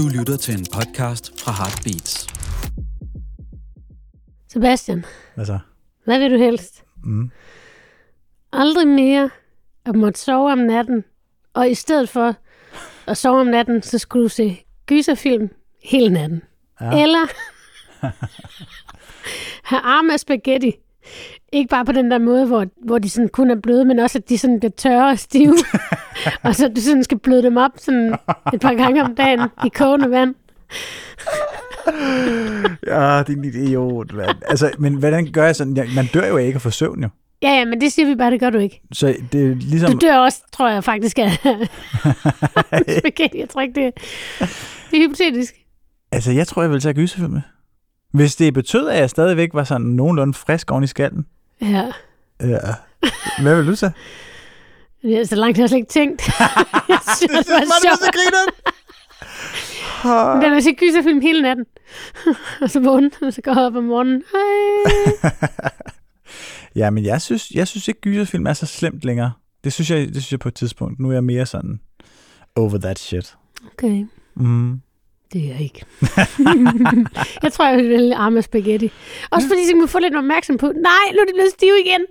Du lytter til en podcast fra Heartbeats. Sebastian, Hvad så? hvad vil du helst? Mm. Aldrig mere at måtte sove om natten, og i stedet for at sove om natten, så skulle du se gyserfilm hele natten. Ja. Eller have arme af spaghetti. Ikke bare på den der måde, hvor, hvor de sådan kun er bløde, men også at de sådan bliver tørre og stive. og så du sådan skal bløde dem op sådan et par gange om dagen i kogende vand. Ja, din idiot, mand. Altså, men hvordan gør jeg sådan? Man dør jo ikke at få søvn, jo. Ja, ja, men det siger vi bare, det gør du ikke. Så det er ligesom... Du dør også, tror jeg faktisk, af spaghetti. Jeg tror ikke, det, det er hypotetisk. altså, jeg tror, jeg vil tage gyserfilm med. Hvis det betød, at jeg stadigvæk var sådan nogenlunde frisk oven i skallen. Ja. Ja. Hvad vil du så? Det er så langt, jeg har slet ikke tænkt. jeg synes, det var sjovt. griner. Den har set gyserfilm hele natten. og så vågne, og så går jeg op om morgenen. Hej. Ja, men jeg synes, jeg synes ikke, gyserfilm er så slemt længere. Det synes, jeg, det synes jeg på et tidspunkt. Nu er jeg mere sådan over that shit. Okay, Mm. Det er jeg ikke. jeg tror, jeg vil vælge arme spaghetti. Også fordi, så kan man få lidt opmærksom på, nej, nu er de blevet stive igen.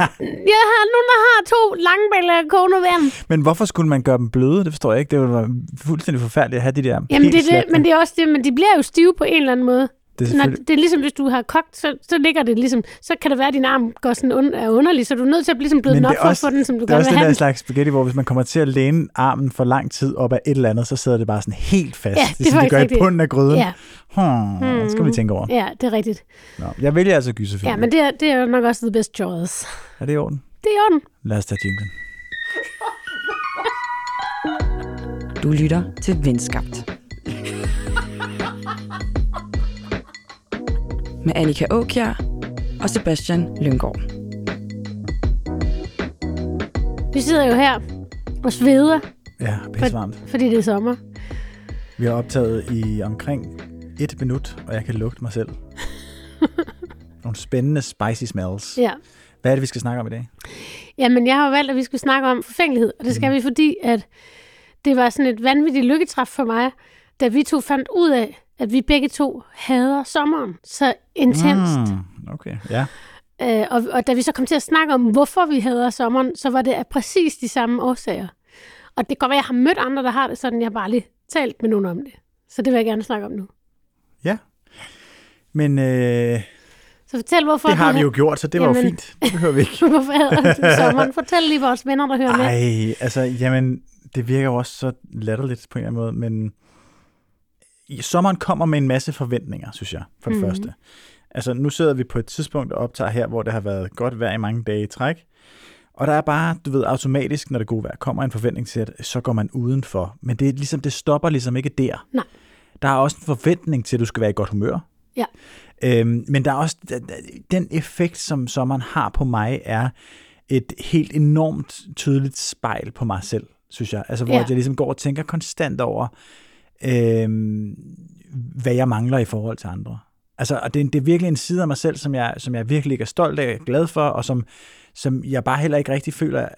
jeg har nogen, der har to langbæller af kogende vand. Men hvorfor skulle man gøre dem bløde? Det forstår jeg ikke. Det ville være fuldstændig forfærdeligt at have de der Jamen, det er det, men det er også det, men de bliver jo stive på en eller anden måde. Det er Når, det er ligesom, hvis du har kogt, så, så ligger det ligesom, så kan det være, at din arm går sådan un, er underlig, så du er nødt til at ligesom bløde er for at få den, som du Det er gerne også vil den have der den. slags spaghetti, hvor hvis man kommer til at læne armen for lang tid op af et eller andet, så sidder det bare sådan helt fast. Ja, det, det er sådan, det gør ikke i bunden af gryden. Ja, Hmm, det skal vi tænke over. ja, det er rigtigt. Nå, jeg vælger altså gyserfilm. Ja, men det er, det er nok også the best choice. Er det i orden? Det er i orden. Lad os tage jinglen. Du lytter til Venskabt. Med Annika Åkjær og Sebastian Lyngård. Vi sidder jo her og sveder, Ja, pisse varmt. fordi det er sommer. Vi har optaget i omkring et minut, og jeg kan lugte mig selv. Nogle spændende spicy smells. Ja. Hvad er det, vi skal snakke om i dag? Jamen, jeg har valgt, at vi skulle snakke om forfængelighed, og det skal Mm. vi, fordi at det var sådan et vanvittigt lykketræf for mig, da vi to fandt ud af, at vi begge to hader sommeren så intenst. Mm, okay, ja. Øh, og, og da vi så kom til at snakke om, hvorfor vi hader sommeren, så var det af præcis de samme årsager. Og det kan godt være, at jeg har mødt andre, der har det sådan, jeg har bare lige talt med nogen om det. Så det vil jeg gerne snakke om nu. Ja. Men øh, Så fortæl, hvorfor det har vi jo gjort, så det var jo Jamen. fint. Det behøver vi ikke. Hvorfor hader du sommeren? Fortæl lige vores venner, der hører med. Ej, altså, jamen, det virker jo også så latterligt på en eller anden måde, men sommeren kommer med en masse forventninger, synes jeg, for det mm. første. Altså, nu sidder vi på et tidspunkt og optager her, hvor det har været godt vejr i mange dage i træk, og der er bare, du ved, automatisk, når det gode vejr kommer en forventning til, at så går man udenfor. Men det, er ligesom, det stopper ligesom ikke der. Nej. Der er også en forventning til, at du skal være i godt humør. Ja. Øhm, men der er også den effekt, som sommeren har på mig, er et helt enormt tydeligt spejl på mig selv, synes jeg. Altså, hvor ja. jeg ligesom går og tænker konstant over, øhm, hvad jeg mangler i forhold til andre. Altså, og det, er- det er virkelig en side af mig selv, som jeg, som jeg virkelig ikke er stolt af, glad for, og som, som jeg bare heller ikke rigtig føler,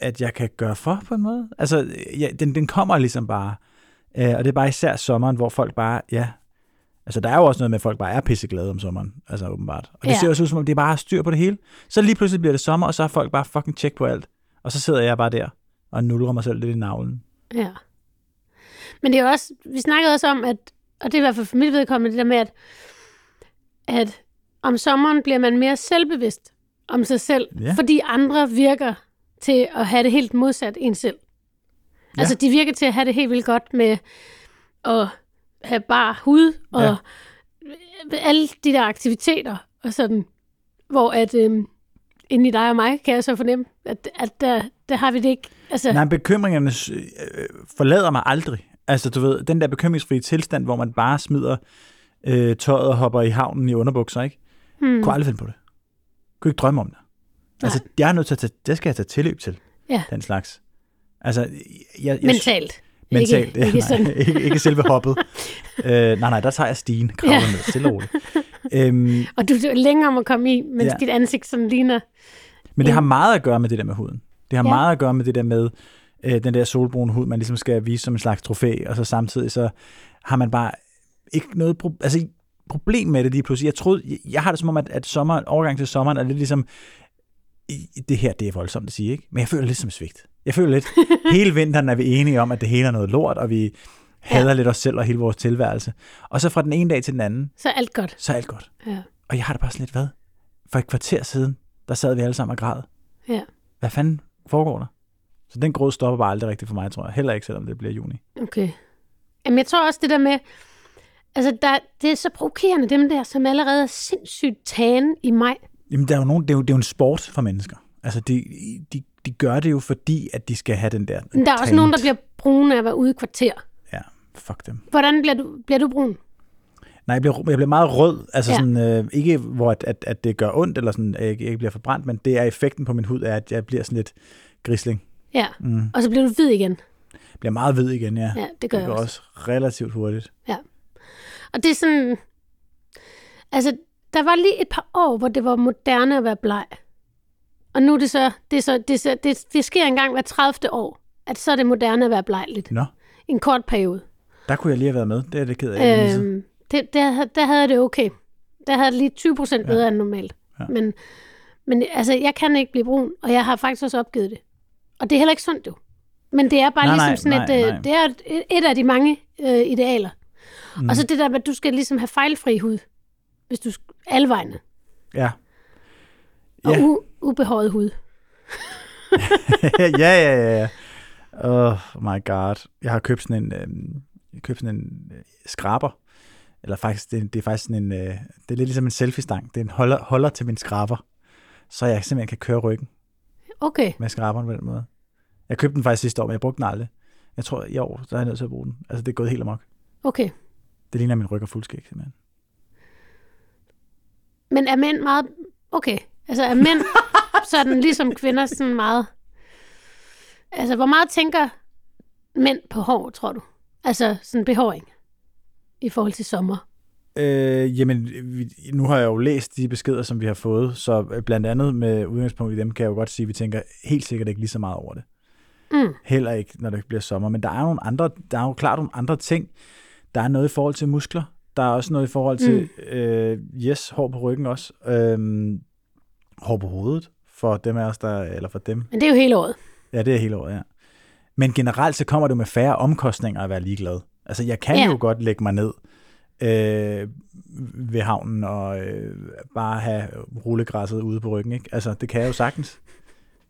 at jeg kan gøre for på en måde. Altså, ja, den, den kommer ligesom bare. Øh, og det er bare især sommeren, hvor folk bare, ja, altså der er jo også noget med, at folk bare er pisseglade om sommeren, altså åbenbart. Og det Ja. ser også ud som om, det er bare styr på det hele. Så lige pludselig bliver det sommer, og så har folk bare fucking tjek på alt. Og så sidder jeg bare der og nulrer mig selv lidt i navlen. Ja. Men det er også, vi snakkede også om, at, og det er i hvert fald for mit vedkommende, det der med, at, at om sommeren bliver man mere selvbevidst om sig selv, Ja. fordi andre virker til at have det helt modsat en selv. Ja. Altså, de virker til at have det helt vildt godt med at have bare hud og ja. alle de der aktiviteter og sådan, hvor at øhm, inde i dig og mig kan jeg så fornemme, at, at der, der har vi det ikke. Altså, Nej, bekymringerne øh, forlader mig aldrig. Altså, du ved, den der bekymringsfrie tilstand, hvor man bare smider øh, tøjet og hopper i havnen i underbukser, ikke? hmm, Kunne aldrig finde på det. Kunne ikke drømme om det. Altså, jeg er nødt til at tage, det skal jeg tage tilløb til, Ja. den slags. Altså, jeg, jeg, mentalt. Mentalt, Ikke, ikke ja, sådan. nej, ikke, ikke selve hoppet. øh, nej, nej, der tager jeg stigen, kravler Ja. ned, stille og roligt. Øhm, Og du er længere om at komme i, mens ja. Dit ansigt sådan ligner. men det har meget at gøre med det der med huden. Det har ja. meget at gøre med det der med øh, den der solbrune hud, man ligesom skal vise som en slags trofæ, og så samtidig så har man bare ikke noget pro- altså, problem med det lige pludselig. Jeg troede, jeg, jeg har det som om, at, at sommer, overgang til sommeren er lidt ligesom, det her, det er voldsomt at sige, ikke? Men jeg føler lidt som svigt. Jeg føler lidt, hele vinteren er vi enige om, at det hele er noget lort, og vi hader ja. lidt os selv og hele vores tilværelse. Og så fra den ene dag til den anden, Så er alt godt. så er alt godt. Ja. Og jeg har det bare sådan lidt, hvad? For et kvarter siden, der sad vi alle sammen og græd. Ja. Hvad fanden foregår der? Så den gråd stopper bare aldrig rigtigt for mig, tror jeg. Heller ikke, selvom det bliver juni. Okay. Jamen, jeg tror også det der med, altså der, det er så provokerende, dem der, som allerede er sindssygt tagen i maj. Jamen, der er jo nogen, det, er jo, det er jo en sport for mennesker. Altså, de, de, de gør det jo, fordi at de skal have den der... Men der er også tan. nogen, der bliver brune af at være ude i kvarter. Ja, fuck dem. Hvordan bliver du, bliver du brun? Nej, jeg bliver, jeg bliver meget rød. Altså Ja. sådan, øh, ikke hvor at, at, at det gør ondt, eller sådan, at jeg ikke, ikke bliver forbrændt, men det er effekten på min hud, er, at jeg bliver sådan lidt grisling. Ja. Mm. Og så bliver du hvid igen. Bliver meget hvid igen, ja. Ja, det gør det jeg går også. også relativt hurtigt. Og det er sådan... Altså, der var lige et par år, hvor det var moderne at være bleg. Og nu er det så... Det, er så, det, er så, det, det sker engang hver 30. år, at så er det moderne at være bleg lidt. Nå, En kort periode. der kunne jeg lige have været med. Det er det ked af. Øhm, Øhm, det, der, der havde jeg det okay. Der havde jeg det lige 20 procent bedre ja. end normalt. Ja. Men, men altså, jeg kan ikke blive brun, og jeg har faktisk også opgivet det. Og det er heller ikke sundt jo. Men det er bare Nej, ligesom sådan nej, et, øh, nej. det er et, et af de mange øh, idealer. Mm. Og så det der med, at du skal ligesom have fejlfri hud. Hvis du alle vegne. ja. Og Ja. u- ubehåret hud. ja, ja, ja, ja. Oh my god. Jeg har købt sådan en, øh, købt sådan en øh, skraber. Eller faktisk, det, det er faktisk sådan en, øh, det er lidt ligesom en selfie-stang. Det er en holder, holder til min skraber. Så jeg simpelthen kan køre ryggen Okay. med skraberen på den måde. Jeg købte den faktisk sidste år, men jeg brugte den aldrig. Jeg tror, i år, så er jeg nødt til at bruge den. Altså, det er gået helt amok. Okay. Det ligner min ryg og fuldskæg, simpelthen. Men er mænd meget... Okay. Altså er mænd sådan ligesom kvinder sådan meget... Altså, hvor meget tænker mænd på hår, tror du? Altså sådan behåring i forhold til sommer. Øh, jamen, vi, nu har jeg jo læst de beskeder, som vi har fået, så øh, blandt andet med udgangspunkt i dem, kan jeg jo godt sige, at vi tænker helt sikkert ikke lige så meget over det. Mm. Heller ikke, når det bliver sommer. Men der er, nogle andre, der er jo klart nogle andre ting. Der er noget i forhold til muskler. Der er også noget i forhold til, mm. øh, yes, hår på ryggen også. Øhm, hår på hovedet, for dem af os, der, eller for dem. Men det er jo hele året. Ja, det er hele året, ja. Men generelt så kommer det med færre omkostninger at være ligeglad. Altså, jeg kan ja. jo godt lægge mig ned øh, ved havnen og øh, bare have rullegræsset ude på ryggen, ikke? Altså, det kan jeg jo sagtens.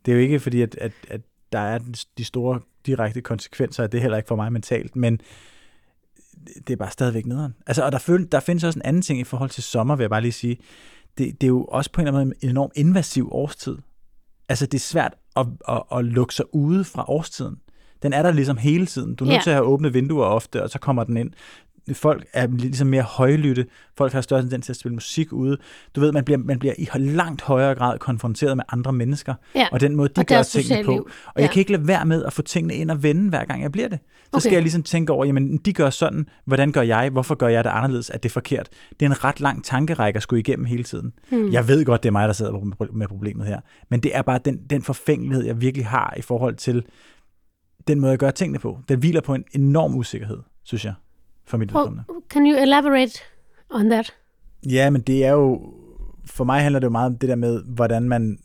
Det er jo ikke fordi, at, at, at der er de store direkte konsekvenser af det heller ikke for mig mentalt, men det er bare stadigvæk nederen. Altså, og der, føl, der findes også en anden ting i forhold til sommer, vil jeg bare lige sige. Det, det er jo også på en eller anden måde en enorm invasiv årstid. Altså, det er svært at, at, at lukke sig ude fra årstiden. Den er der ligesom hele tiden. Du er nødt Ja. til at have åbne vinduer ofte, og så kommer den ind. Folk er ligesom mere højlytte. Folk har større tendens til at spille musik ude. Du ved, man bliver, man bliver i langt højere grad konfronteret med andre mennesker, Ja. og den måde, de Og gør tingene på. liv. Og jeg Ja. kan ikke lade være med at få tingene ind og vende, hver gang jeg bliver det. Så Okay. skal jeg ligesom tænke over, jamen de gør sådan, hvordan gør jeg, hvorfor gør jeg det anderledes, er det forkert? Det er en ret lang tankerække at skulle igennem hele tiden. Hmm. Jeg ved godt, det er mig, der sidder med problemet her, men det er bare den, den forfængelighed, jeg virkelig har i forhold til den måde, jeg gør tingene på. Den hviler på en enorm usikkerhed, synes jeg, for mit vedkommende. can you elaborate on that? Ja, men det er jo, for mig handler det jo meget om det der med, hvordan man,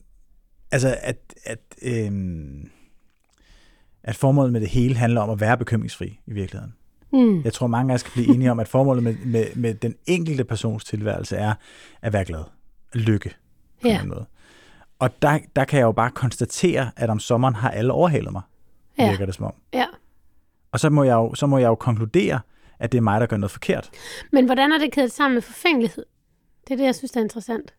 altså at, at, øhm, at formålet med det hele handler om at være bekymringsfri i virkeligheden. Mm. Jeg tror, mange af os kan blive enige om, at formålet med, med, med den enkelte persons tilværelse er at være glad. Lykke. På en måde. Og der, der kan jeg jo bare konstatere, at om sommeren har alle overhalet mig, Ja. virker det som om. Ja. Og så må, jeg jo, så må jeg jo konkludere, at det er mig, der gør noget forkert. Men hvordan er det kædet sammen med forfængelighed? Det er det, jeg synes, der er interessant.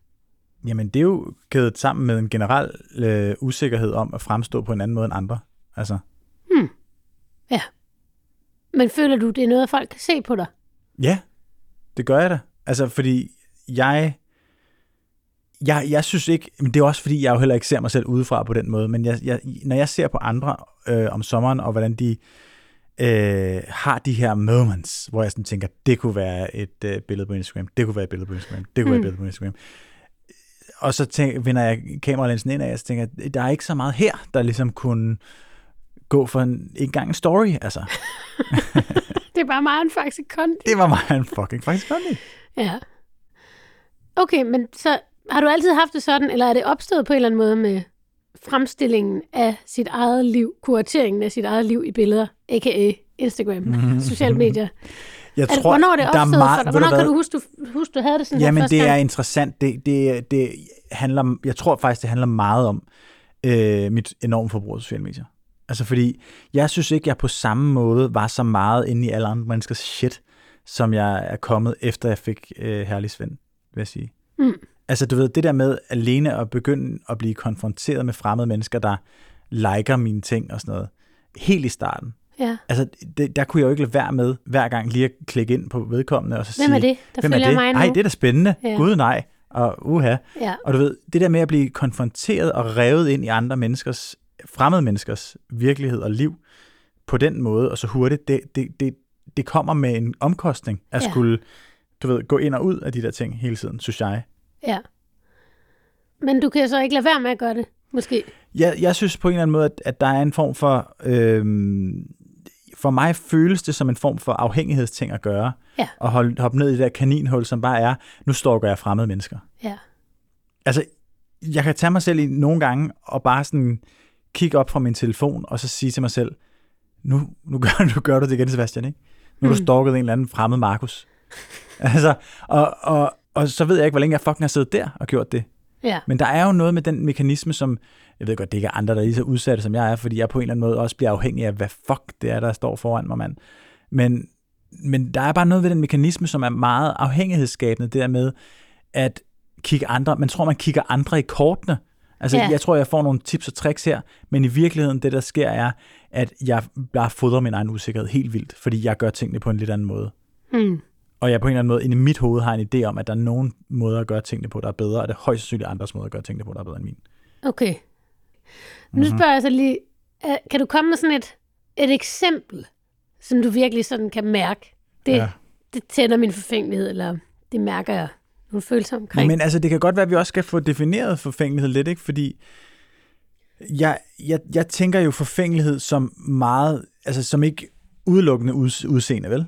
Jamen, det er jo kædet sammen med en generel øh, usikkerhed om at fremstå på en anden måde end andre. Altså, Ja. Men føler du, det er noget, folk kan se på dig? ja, det gør jeg da. Altså, fordi jeg, jeg, jeg synes ikke, men det er også fordi, jeg jo heller ikke ser mig selv udefra på den måde, men jeg, jeg, når jeg ser på andre øh, om sommeren, og hvordan de øh, har de her moments, hvor jeg sådan tænker, det kunne være et øh, billede på Instagram, det kunne være et billede på Instagram, det kunne mm. være et billede på Instagram. Og så tænker, vender jeg kameralinsen ind af, og så tænker jeg, der er ikke så meget her, der ligesom kunne gå for en, ikke engang en story, altså. Det var meget en Faxe Kondi. Det var mig en fucking faktisk Kondi. Ja. Okay, men så har du altid haft det sådan, eller er det opstået på en eller anden måde med fremstillingen af sit eget liv, kurateringen af sit eget liv i billeder, a.k.a. Instagram, mm-hmm. sociale medier? Jeg Er tror, hvornår er det der opstået meget- for dig? ved du Hvornår kan du huske, du, huske, du havde det sådan her Jamen, første det er gang? interessant. Det, det, det handler, jeg tror faktisk, det handler meget om øh, mit enorme forbrug af sociale medier. Altså, fordi jeg synes ikke, jeg på samme måde var så meget inde i alle andre menneskers shit, som jeg er kommet, efter jeg fik øh, Herlig Svend, vil jeg sige. Mm. Altså, du ved, det der med alene at begynde at blive konfronteret med fremmede mennesker, der liker mine ting og sådan noget, helt i starten. Ja. Altså, det, der kunne jeg jo ikke lade være med, hver gang lige at klikke ind på vedkommende og så Hvem sige, er det, der hvem er følger det? mig nu? Ej, det er da spændende. Ja. Gud nej. Og uha. Ja. Og du ved, det der med at blive konfronteret og revet ind i andre menneskers, fremmede menneskers virkelighed og liv på den måde, og så hurtigt, det, det, det, det kommer med en omkostning at Ja. skulle, du ved, gå ind og ud af de der ting hele tiden, synes jeg. Ja. Men du kan så ikke lade være med at gøre det, måske. Jeg, jeg synes på en eller anden måde, at, at der er en form for... Øhm, for mig føles det som en form for afhængighedsting at gøre. Ja. At holde, hoppe ned i det der kaninhul, som bare er, nu stalker jeg fremmede mennesker. Ja. Altså, jeg kan tage mig selv i nogle gange og bare sådan kigge op fra min telefon og så sige til mig selv, nu, nu, gør, nu gør du det igen, Sebastian, ikke? Nu har du Mm. stalket en eller anden fremmed Markus. altså, og, og, og så ved jeg ikke, hvor længe jeg fucking har siddet der og gjort det. Ja. Men der er jo noget med den mekanisme, som, jeg ved godt, det ikke er andre, der er lige så udsatte, som jeg er, fordi jeg på en eller anden måde også bliver afhængig af, hvad fuck det er, der står foran mig, mand. Men, men der er bare noget ved den mekanisme, som er meget afhængighedsskabende, det der med at kigge andre, man tror, man kigger andre i kortene. Altså, Ja. jeg tror, jeg får nogle tips og tricks her, men i virkeligheden, det der sker, er, at jeg bare fodrer min egen usikkerhed helt vildt, fordi jeg gør tingene på en lidt anden måde. Hmm. Og jeg på en eller anden måde, inde i mit hoved, har en idé om, at der er nogen måder at gøre tingene på, der er bedre, og det er højst sandsynligt andres måder at gøre tingene på, der er bedre end min. Okay. Nu Mhm. spørger jeg så lige, øh, kan du komme med sådan et, et eksempel, som du virkelig sådan kan mærke? Det, ja. Det tænder min forfængelighed, eller det mærker jeg nogle følelser omkring. Men altså, det kan godt være, at vi også skal få defineret forfængelighed lidt, ikke? Fordi jeg, jeg, jeg tænker jo forfængelighed som meget, altså som ikke udelukkende ud, udseende, vel?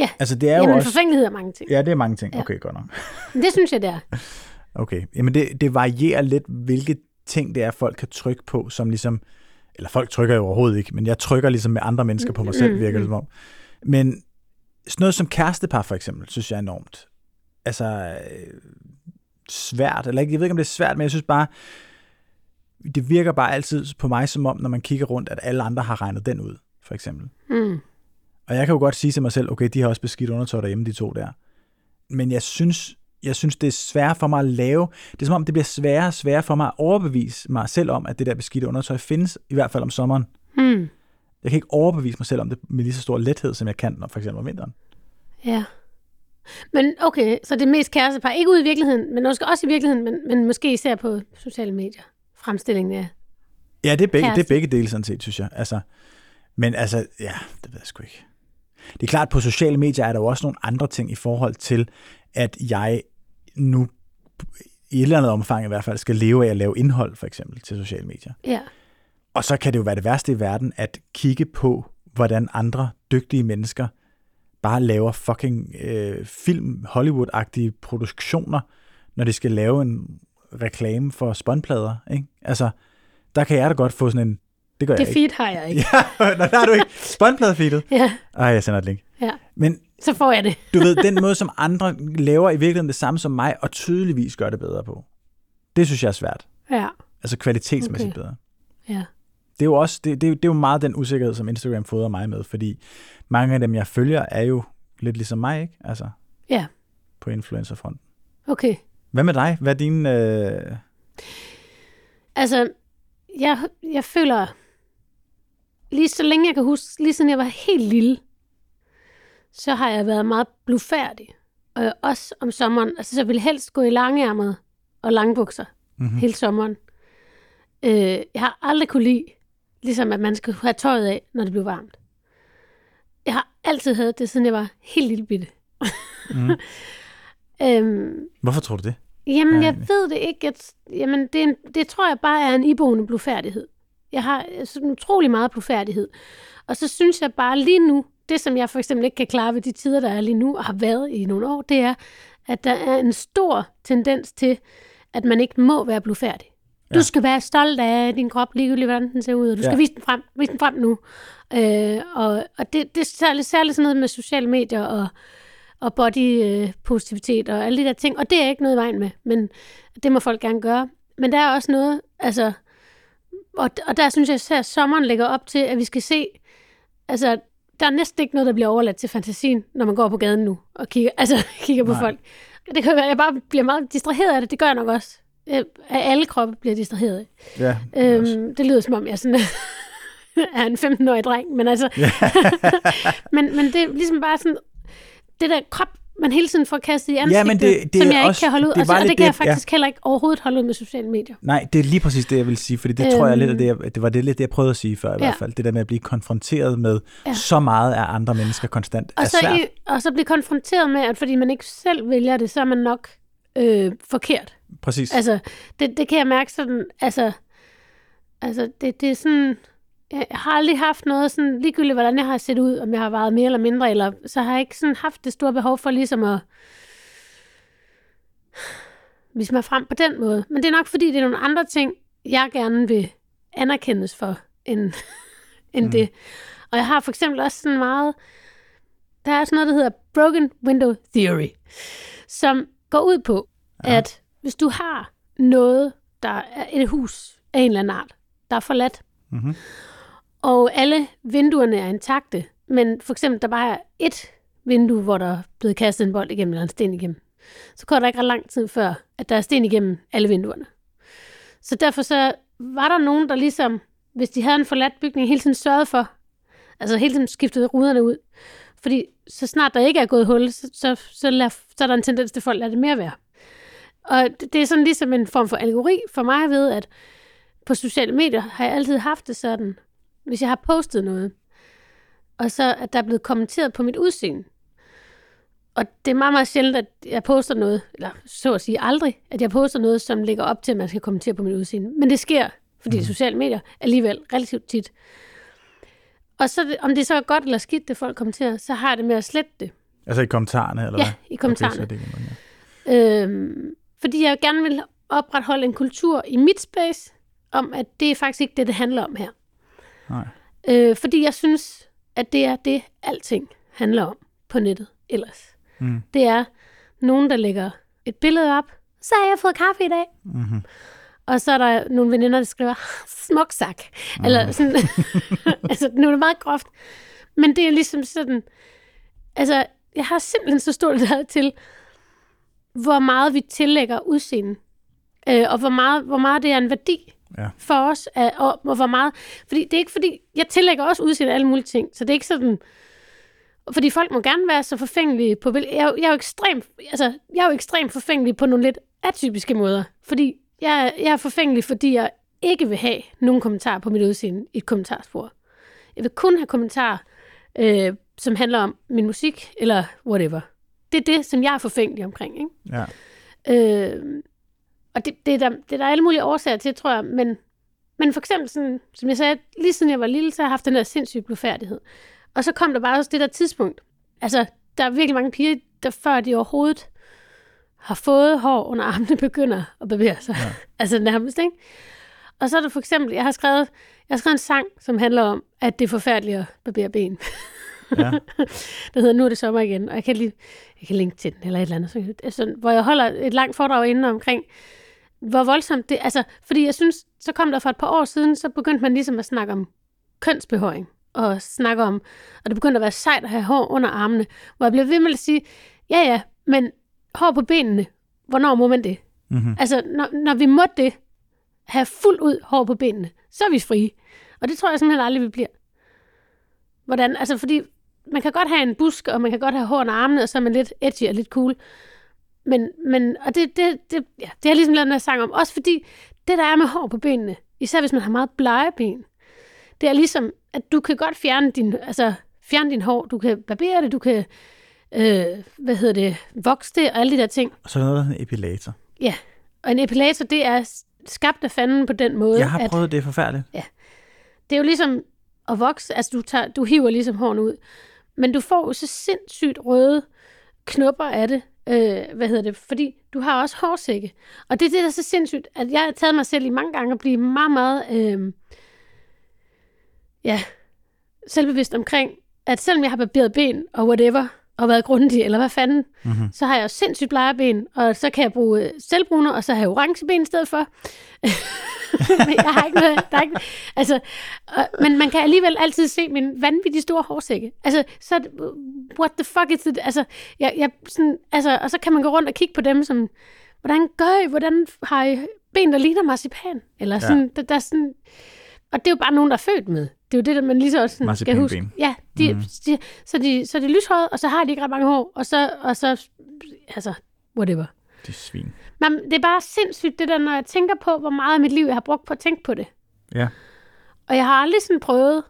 Ja. Altså, det er jo Jamen, også... forfængelighed er mange ting. Ja, det er mange ting. Ja. Okay, godt nok. Men det synes jeg, det er. Okay, jamen det, det varierer lidt, hvilke ting det er, folk kan trykke på, som ligesom, eller folk trykker jo overhovedet ikke, men jeg trykker ligesom med andre mennesker på mig selv, Mm, virker det mm. som om. Men sådan noget som kærestepar for eksempel, synes jeg er enormt, altså øh, svært, eller ikke, jeg ved ikke, om det er svært, men jeg synes bare, det virker bare altid på mig som om, når man kigger rundt, at alle andre har regnet den ud, for eksempel. Mm. Og jeg kan jo godt sige til mig selv, okay, de har også beskidt undertøj derhjemme, de to der. Men jeg synes, jeg synes, det er svært for mig at lave. Det er som om, det bliver sværere og sværere for mig at overbevise mig selv om, at det der beskidte undertøj findes, i hvert fald om sommeren. Mm. Jeg kan ikke overbevise mig selv om det med lige så stor lethed, som jeg kan, når for eksempel om vinteren. Ja. Men okay, så det er mest kærestepar. Ikke ude i virkeligheden, men måske også i virkeligheden, men, men måske især på sociale medier. Fremstillingen af. Ja, det er begge, det Kæreste. er begge dele sådan set, synes jeg. Altså, men altså, ja, det ved jeg sgu ikke. Det er klart, på sociale medier er der jo også nogle andre ting i forhold til, at jeg nu i et eller andet omfang i hvert fald skal leve af at lave indhold, for eksempel, til sociale medier. Ja. Og så kan det jo være det værste i verden, at kigge på, hvordan andre dygtige mennesker bare laver fucking øh, film, Hollywood-agtige produktioner, når de skal lave en reklame for spåndplader, ikke? Altså, der kan jeg da godt få sådan en... Det gør Det jeg ikke. feed har jeg ikke. Ja, nej, der har du ikke. Spåndpladefeedet. Ja, Ej, jeg sender et link. ja. Men Så får jeg det. du ved, den måde, som andre laver i virkeligheden det samme som mig, og tydeligvis gør det bedre på. Det synes jeg er svært. Ja, Altså kvalitetsmæssigt Okay. bedre. ja. det er jo også det, det, er jo- det er jo meget den usikkerhed, som Instagram fodrer mig med, fordi mange af dem, jeg følger, er jo lidt ligesom mig, ikke? Altså, Ja. på influencerfronten. Okay. Hvad med dig? Hvad er din... Øh... Altså, jeg, jeg føler, lige så længe jeg kan huske, lige siden jeg var helt lille, så har jeg været meget blufærdig. Og også om sommeren. Altså, så jeg ville helst gå i langærmet og langbukser Mm-hmm. hele sommeren. Øh, jeg har aldrig kunne lide, ligesom at man skal have tøjet af, når det blev varmt. Jeg har altid havde det, siden jeg var helt lille bitte. Mm. øhm, Hvorfor tror du det? Jamen, Ja, jeg ved det ikke. At, jamen, det, en, det tror jeg bare er en iboende blufærdighed. Jeg har sådan utrolig meget blufærdighed. Og så synes jeg bare lige nu, det, som jeg for eksempel ikke kan klare ved de tider, der er lige nu, og har været i nogle år, det er, at der er en stor tendens til, at man ikke må være blufærdig. Du Ja. skal være stolt af din krop, ligegyldigt hvordan den ser ud, og du skal Ja. vise den frem, vise den frem nu. Øh, og og det, det er særligt, særligt sådan noget med sociale medier og, og body øh, positivitet og alle de der ting, og det er ikke noget i vejen med, men det må folk gerne gøre. Men der er også noget, altså, og, og der synes jeg især, at sommeren lægger op til, at vi skal se, altså, der er næsten ikke noget, der bliver overladt til fantasien, når man går på gaden nu og kigger, altså, kigger på Nej. folk. Det kan være, at jeg bare bliver meget distraheret af det. Det gør jeg nok også. Øh, Af alle kroppe bliver distraheret af. Ja, Øhm, det lyder som om, jeg sådan er en 15-årig dreng, men altså... men, men det er ligesom bare sådan... Det der krop, man hele tiden får kastet i ansigtet, men det- det som jeg ikke også- kan holde ud. det er Og, så, og det kan jeg det- ja. faktisk heller ikke overhovedet holde ud med sociale medier. Nej, det er lige præcis det, jeg vil sige, fordi det øhm, tror jeg lidt, at det, jeg, det var det lidt det, jeg prøvede at sige før i Ja. hvert fald. Det der med at blive konfronteret med Ja. ja. så meget af andre mennesker konstant Og er så, svært. i, og så blive konfronteret med, at fordi man ikke selv vælger det, så er man nok øh, forkert. Præcis. Altså, det, det kan jeg mærke sådan, altså, altså det, det er sådan, jeg har aldrig haft noget sådan, ligegyldigt hvordan jeg har set ud, om jeg har været mere eller mindre, eller så har jeg ikke sådan haft det store behov for ligesom at vise mig frem på den måde. Men det er nok fordi, det er nogle andre ting, jeg gerne vil anerkendes for, end, end mm. det. Og jeg har for eksempel også sådan meget, der er sådan noget, der hedder Broken Window Theory, som går ud på, ja. at hvis du har noget, der er et hus af en eller anden art, der er forladt, Mhm og alle vinduerne er intakte, men for eksempel der bare er et vindue, hvor der er blevet kastet en bold igennem eller en sten igennem, så går der ikke ret lang tid før, at der er sten igennem alle vinduerne. Så derfor så var der nogen, der ligesom, hvis de havde en forladt bygning, hele tiden sørgede for, altså hele tiden skiftede ruderne ud. Fordi så snart der ikke er gået hul, så, så, så, lad, så er der en tendens til, at folk lader det mere være. Og det, det er sådan ligesom en form for algori for mig ved, at på sociale medier har jeg altid haft det sådan, hvis jeg har postet noget, og så at der er blevet kommenteret på mit udseende. Og det er meget, meget sjældent, at jeg poster noget, eller så at sige aldrig, at jeg poster noget, som ligger op til, at man skal kommentere på mit udseende. Men det sker, fordi mm. sociale medier alligevel relativt tit. Og så, om det så er godt eller skidt, det folk kommenterer, så har det med at slette det. Altså i kommentarerne, eller Ja, hvad? i kommentarerne. Okay, så er det ja. Øhm, fordi jeg gerne vil opretholde en kultur i mit space, om at det er faktisk ikke det, det handler om her. Nej. Øh, fordi jeg synes, at det er det, alting handler om på nettet ellers. Mm. Det er nogen, der lægger et billede op. Så har jeg fået kaffe i dag. Mm-hmm. Og så er der nogle veninder, der skriver, smuk sak. Mm. Eller sådan, altså nu er det meget groft. Men det er ligesom sådan, altså jeg har simpelthen så stort lad til, hvor meget vi tillægger udseende. Øh, og hvor meget, hvor meget det er en værdi Ja. for os. Af, og, og hvor meget, fordi det er ikke fordi, jeg tillægger også udseende alle mulige ting. Så det er ikke sådan, fordi folk må gerne være så forfængelige på jeg, er jeg er jo ekstremt, altså, jeg er jo ekstremt forfængelig på nogle lidt atypiske måder. Fordi jeg, jeg er forfængelig, fordi jeg ikke vil have nogen kommentarer på mit udseende i et kommentarspor. Jeg vil kun have kommentarer, øh, som handler om min musik, eller whatever. Det er det, som jeg er forfængelig omkring. Ikke? Ja. Øh, og det, det, er der, det er der alle mulige årsager til, tror jeg. Men, men for eksempel, sådan, som jeg sagde, lige siden jeg var lille, så har jeg haft den der sindssyge blufærdighed. Og så kom der bare også det der tidspunkt. Altså, der er virkelig mange piger, der før de overhovedet har fået hår under armene, begynder at bevæge sig. Ja. altså nærmest, ikke? Og så er der for eksempel, jeg har skrevet, jeg har skrevet en sang, som handler om, at det er forfærdeligt at barbere ben. Ja. der hedder Nu er det sommer igen, og jeg kan lige, jeg kan linke til den, eller et eller andet. Så, altså, hvor jeg holder et langt foredrag inde omkring, hvor voldsomt det, altså, fordi jeg synes, så kom der for et par år siden, så begyndte man ligesom at snakke om kønsbehøring, og snakke om, og det begyndte at være sejt at have hår under armene, hvor jeg blev ved med at sige, ja ja, men hår på benene, hvornår må man det? Mm-hmm. Altså, når, når vi må det, have fuldt ud hår på benene, så er vi frie. Og det tror jeg simpelthen aldrig, vi bliver. Hvordan? Altså, fordi man kan godt have en busk, og man kan godt have hår under armene, og så er man lidt edgy og lidt cool. Men, men og det, det, det, ja, det har jeg ligesom lavet her sang om. Også fordi det, der er med hår på benene, især hvis man har meget blege ben, det er ligesom, at du kan godt fjerne din, altså, fjerne din hår. Du kan barbere det, du kan, øh, hvad hedder det, vokse det, og alle de der ting. Og så er der noget, der en epilator. Ja, og en epilator, det er skabt af fanden på den måde, Jeg har at prøvet det, er forfærdeligt. det er jo ligesom at vokse, altså du, tager, du hiver ligesom hårene ud, men du får jo så sindssygt røde knopper af det, øh, hvad hedder det, fordi du har også hårsække. Og det er det, der er så sindssygt, at jeg har taget mig selv i mange gange at blive meget, meget, øh, ja, selvbevidst omkring, at selvom jeg har barberet ben og whatever, og været grundig, eller hvad fanden, mm-hmm. så har jeg jo sindssygt blege ben, og så kan jeg bruge øh, selvbruner, og så har jeg orange ben i stedet for. men jeg har ikke noget, der er ikke, altså, og, men man kan alligevel altid se min vanvittige store hårsække. Altså, så, what the fuck is it? Altså, jeg, jeg, sådan, altså, og så kan man gå rundt og kigge på dem, som, hvordan gør I, hvordan har I ben, der ligner marcipan? Eller sådan, ja. der, der er sådan, og det er jo bare nogen, der er født med. Det er jo det, der man lige så også sådan skal huske. Ja, de, mm. de, så, de, så de er lyshåret, og så har de ikke ret mange hår, og så, og så altså, whatever. De svin. Men det er bare sindssygt, det der, når jeg tænker på, hvor meget af mit liv, jeg har brugt på at tænke på det. Ja. Og jeg har aldrig sådan prøvet,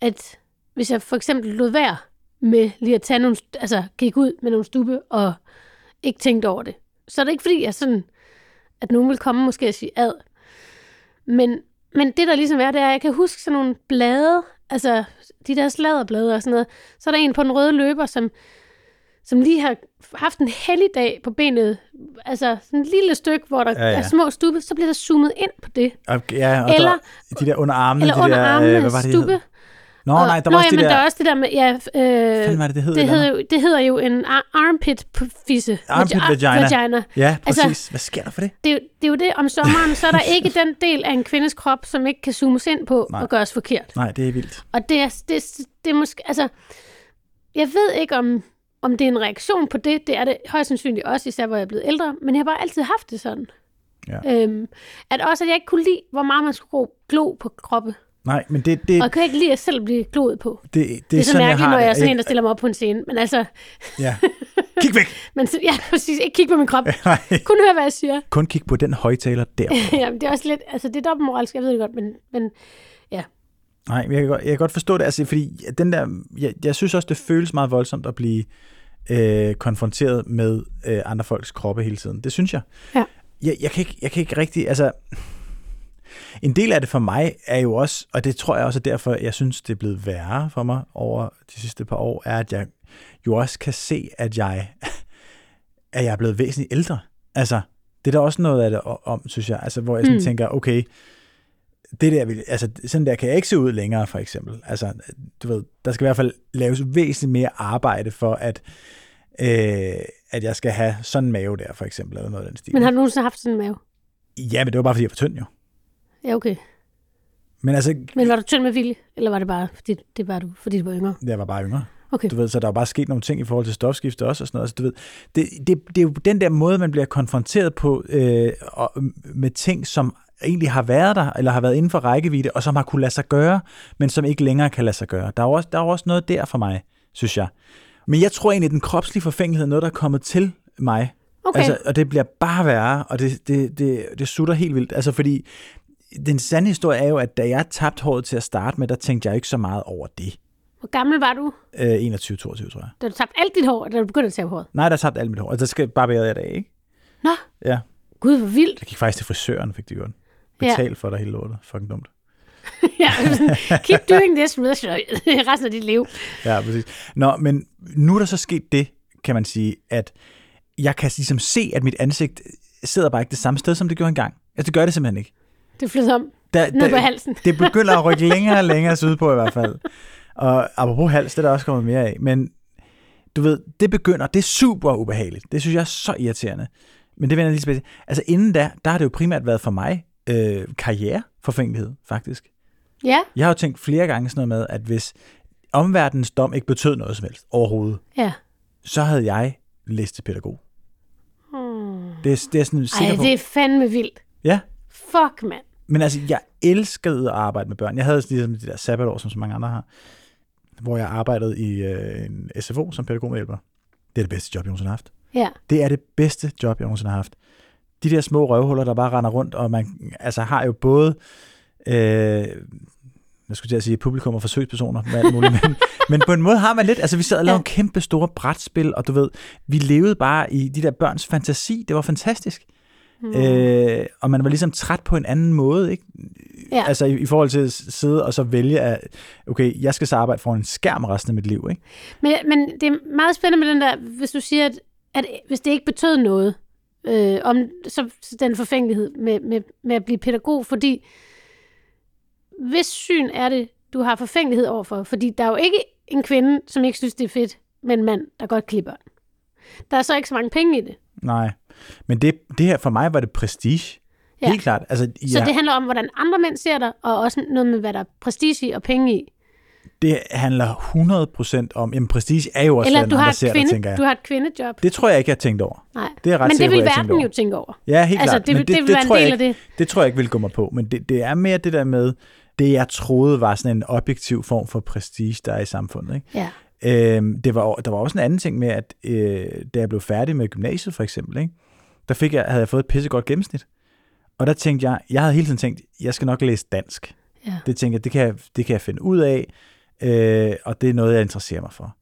at hvis jeg for eksempel lod være med lige at tage nogle, altså gik ud med nogle stube og ikke tænkte over det, så er det ikke fordi, jeg sådan, at nogen vil komme måske og sige ad. Men men det, der ligesom er, det er, at jeg kan huske sådan nogle blade, altså de der sladderblade og sådan noget. Så er der en på den røde løber, som, som lige har haft en heldig dag på benet, altså sådan et lille stykke, hvor der ja, ja. er små stube, så bliver der zoomet ind på det. Ja, og eller, der, de der under armene, eller de under der, armene, hvad var det, stube. Nå, og, nej, der var nå, også ja, de men der... der er også det der med, ja, øh, Hvad var det, det hed? Det hedder, jo, det hedder jo en armpit fisse. Armpit vagina. Ja, præcis. Altså, Hvad sker der for det? Det, er, det er jo det, om sommeren, så er der ikke den del af en kvindes krop, som ikke kan zoomes ind på nej. og gøres forkert. Nej, det er vildt. Og det er, det, det er måske, altså, jeg ved ikke, om, om det er en reaktion på det. Det er det højst sandsynligt også, især hvor jeg er blevet ældre. Men jeg har bare altid haft det sådan. Ja. Øhm, at også, at jeg ikke kunne lide, hvor meget man skulle glo på kroppe. Nej, men det... det og jeg kan ikke lide at selv blive gloet på. Det, det, det er så mærkeligt, jeg når jeg er sådan en, der stiller mig op på en scene. Men altså... Ja. Kig væk! men, ja, præcis. Ikke kig på min krop. Nej. Kun hør, hvad jeg siger. Kun kig på den højtaler der. ja, men det er også lidt... Altså, det er dobbeltmoralsk, jeg ved det godt, men, men ja. Nej, jeg kan, godt, jeg kan godt forstå det, altså, fordi den der, jeg, jeg synes også, det føles meget voldsomt at blive øh, konfronteret med øh, andre folks kroppe hele tiden. Det synes jeg. Ja. Jeg, jeg, kan ikke, jeg kan ikke rigtig, altså, en del af det for mig er jo også, og det tror jeg også er derfor, jeg synes, det er blevet værre for mig over de sidste par år, er, at jeg jo også kan se, at jeg, at jeg er blevet væsentligt ældre. Altså, det er der også noget af det om, synes jeg, altså, hvor jeg sådan mm. tænker, okay, det der, altså, sådan der kan jeg ikke se ud længere, for eksempel. Altså, du ved, der skal i hvert fald laves væsentligt mere arbejde for, at, øh, at jeg skal have sådan en mave der, for eksempel, eller noget af den stil. Men har du nogensinde haft sådan en mave? Ja, men det var bare, fordi jeg var tynd, jo. Ja, okay. Men, altså, men var du tynd med vilje, eller var det bare, fordi det var du, fordi du var yngre? Jeg var bare yngre. Okay. Du ved, så der er bare sket nogle ting i forhold til stofskifte også, og sådan noget. Altså, du ved, det, det, det er jo den der måde, man bliver konfronteret på øh, og, med ting, som egentlig har været der, eller har været inden for rækkevidde, og som har kunne lade sig gøre, men som ikke længere kan lade sig gøre. Der er også, der er også noget der for mig, synes jeg. Men jeg tror egentlig, at den kropslige forfængelighed er noget, der er kommet til mig. Okay. Altså, og det bliver bare værre, og det, det, det, det sutter helt vildt. Altså, fordi den sande historie er jo, at da jeg tabte håret til at starte med, der tænkte jeg ikke så meget over det. Hvor gammel var du? Øh, 21-22, tror jeg. Da du tabte alt dit hår, da du begyndte at tage håret? Nej, der tabte alt mit hår. Altså, der skal bare være jeg dag, ikke? Nå. Ja. Gud, hvor vildt. Jeg gik faktisk til frisøren, fik de gjort. Betal ja. for dig hele lortet. Fucking dumt. ja, keep doing this resten af dit liv. Ja, præcis. Nå, men nu er der så sket det, kan man sige, at jeg kan ligesom se, at mit ansigt sidder bare ikke det samme sted, som det gjorde engang. Altså, det gør det simpelthen ikke. Det flytter om da, ned på halsen. det begynder at rykke længere og længere sydpå i hvert fald. Og apropos hals, det er der også kommet mere af. Men du ved, det begynder, det er super ubehageligt. Det synes jeg er så irriterende. Men det vender lige tilbage Altså inden da, der har det jo primært været for mig øh, karriereforfængelighed, faktisk. Ja. Jeg har jo tænkt flere gange sådan noget med, at hvis omverdens dom ikke betød noget som helst overhovedet, ja. så havde jeg læst til pædagog. Hmm. Det, er, det er sådan Ej, på. det er fandme vildt. Ja. Fuck, mand. Men altså, jeg elskede at arbejde med børn. Jeg havde ligesom de der sabbatår, som så mange andre har, hvor jeg arbejdede i øh, en SFO som pædagogmedhjælper. Det er det bedste job, jeg nogensinde har haft. Ja. Det er det bedste job, jeg nogensinde har haft. De der små røvhuller, der bare render rundt, og man altså, har jo både øh, jeg skulle til at sige publikum og forsøgspersoner med alt muligt, men, men på en måde har man lidt, altså vi sad og lavede ja. kæmpe store brætspil, og du ved, vi levede bare i de der børns fantasi, det var fantastisk. Mm. Øh, og man var ligesom træt på en anden måde, ikke? Ja. Altså i, i forhold til at sidde og så vælge, at okay, jeg skal så arbejde for en skærm resten af mit liv. Ikke? Men, men det er meget spændende med den der, hvis du siger, at, at hvis det ikke betød noget, øh, om så, så den forfængelighed med, med, med at blive pædagog, fordi hvis syn er det, du har forfængelighed overfor, fordi der er jo ikke en kvinde, som ikke synes, det er fedt med en mand, der godt klipper. Der er så ikke så mange penge i det. Nej. Men det, det her, for mig var det prestige. Ja. Helt klart. Altså, Så ja, det handler om, hvordan andre mænd ser dig, og også noget med, hvad der er prestige i og penge i. det handler 100% om, jamen prestige er jo også, Eller hvad du andre har, ser et dig, kvinde, tænker jeg. du har et kvindejob. Det tror jeg ikke, jeg har tænkt over. Nej. Det er ret Men det vil verden jo tænke over. Ja, helt Altså, klart. det Men det vil være en tror jeg ikke, det. Det tror jeg ikke vil gå mig på, men det, det er mere det der med, det jeg troede var sådan en objektiv form for prestige, der er i samfundet. Ikke? Ja. Øhm, det var, der var også en anden ting med, at øh, da jeg blev færdig med gymnasiet for eksempel, ikke, der fik jeg, havde jeg fået et pissegodt gennemsnit. Og der tænkte jeg, jeg havde hele tiden tænkt, jeg skal nok læse dansk. Ja. Det tænkte jeg, det kan jeg, det kan jeg finde ud af, øh, og det er noget, jeg interesserer mig for.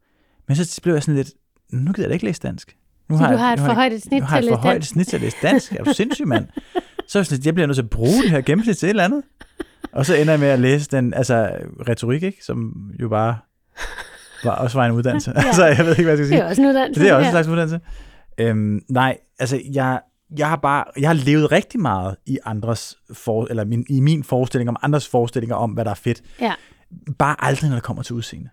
Men så blev jeg sådan lidt, nu gider jeg da ikke læse dansk. Nu Så du jeg- har nu for jeg- et snit har jeg til at læse dansk. snit til at læse dansk. Er du sindssyg, mand? Så jeg jeg bliver nødt til at bruge det her gennemsnit til et eller andet. Og så ender jeg med at læse den, altså retorik, ikke? som jo bare var, også var en uddannelse. ja. altså, jeg ved ikke, hvad jeg skal Det sige. er også en uddannelse. Det er også en ja. slags uddannelse. Øhm, nej, altså jeg, jeg har bare, jeg har levet rigtig meget i andres for, eller min, i min forestilling om andres forestillinger om, hvad der er fedt. Ja. Bare aldrig, når det kommer til udseende.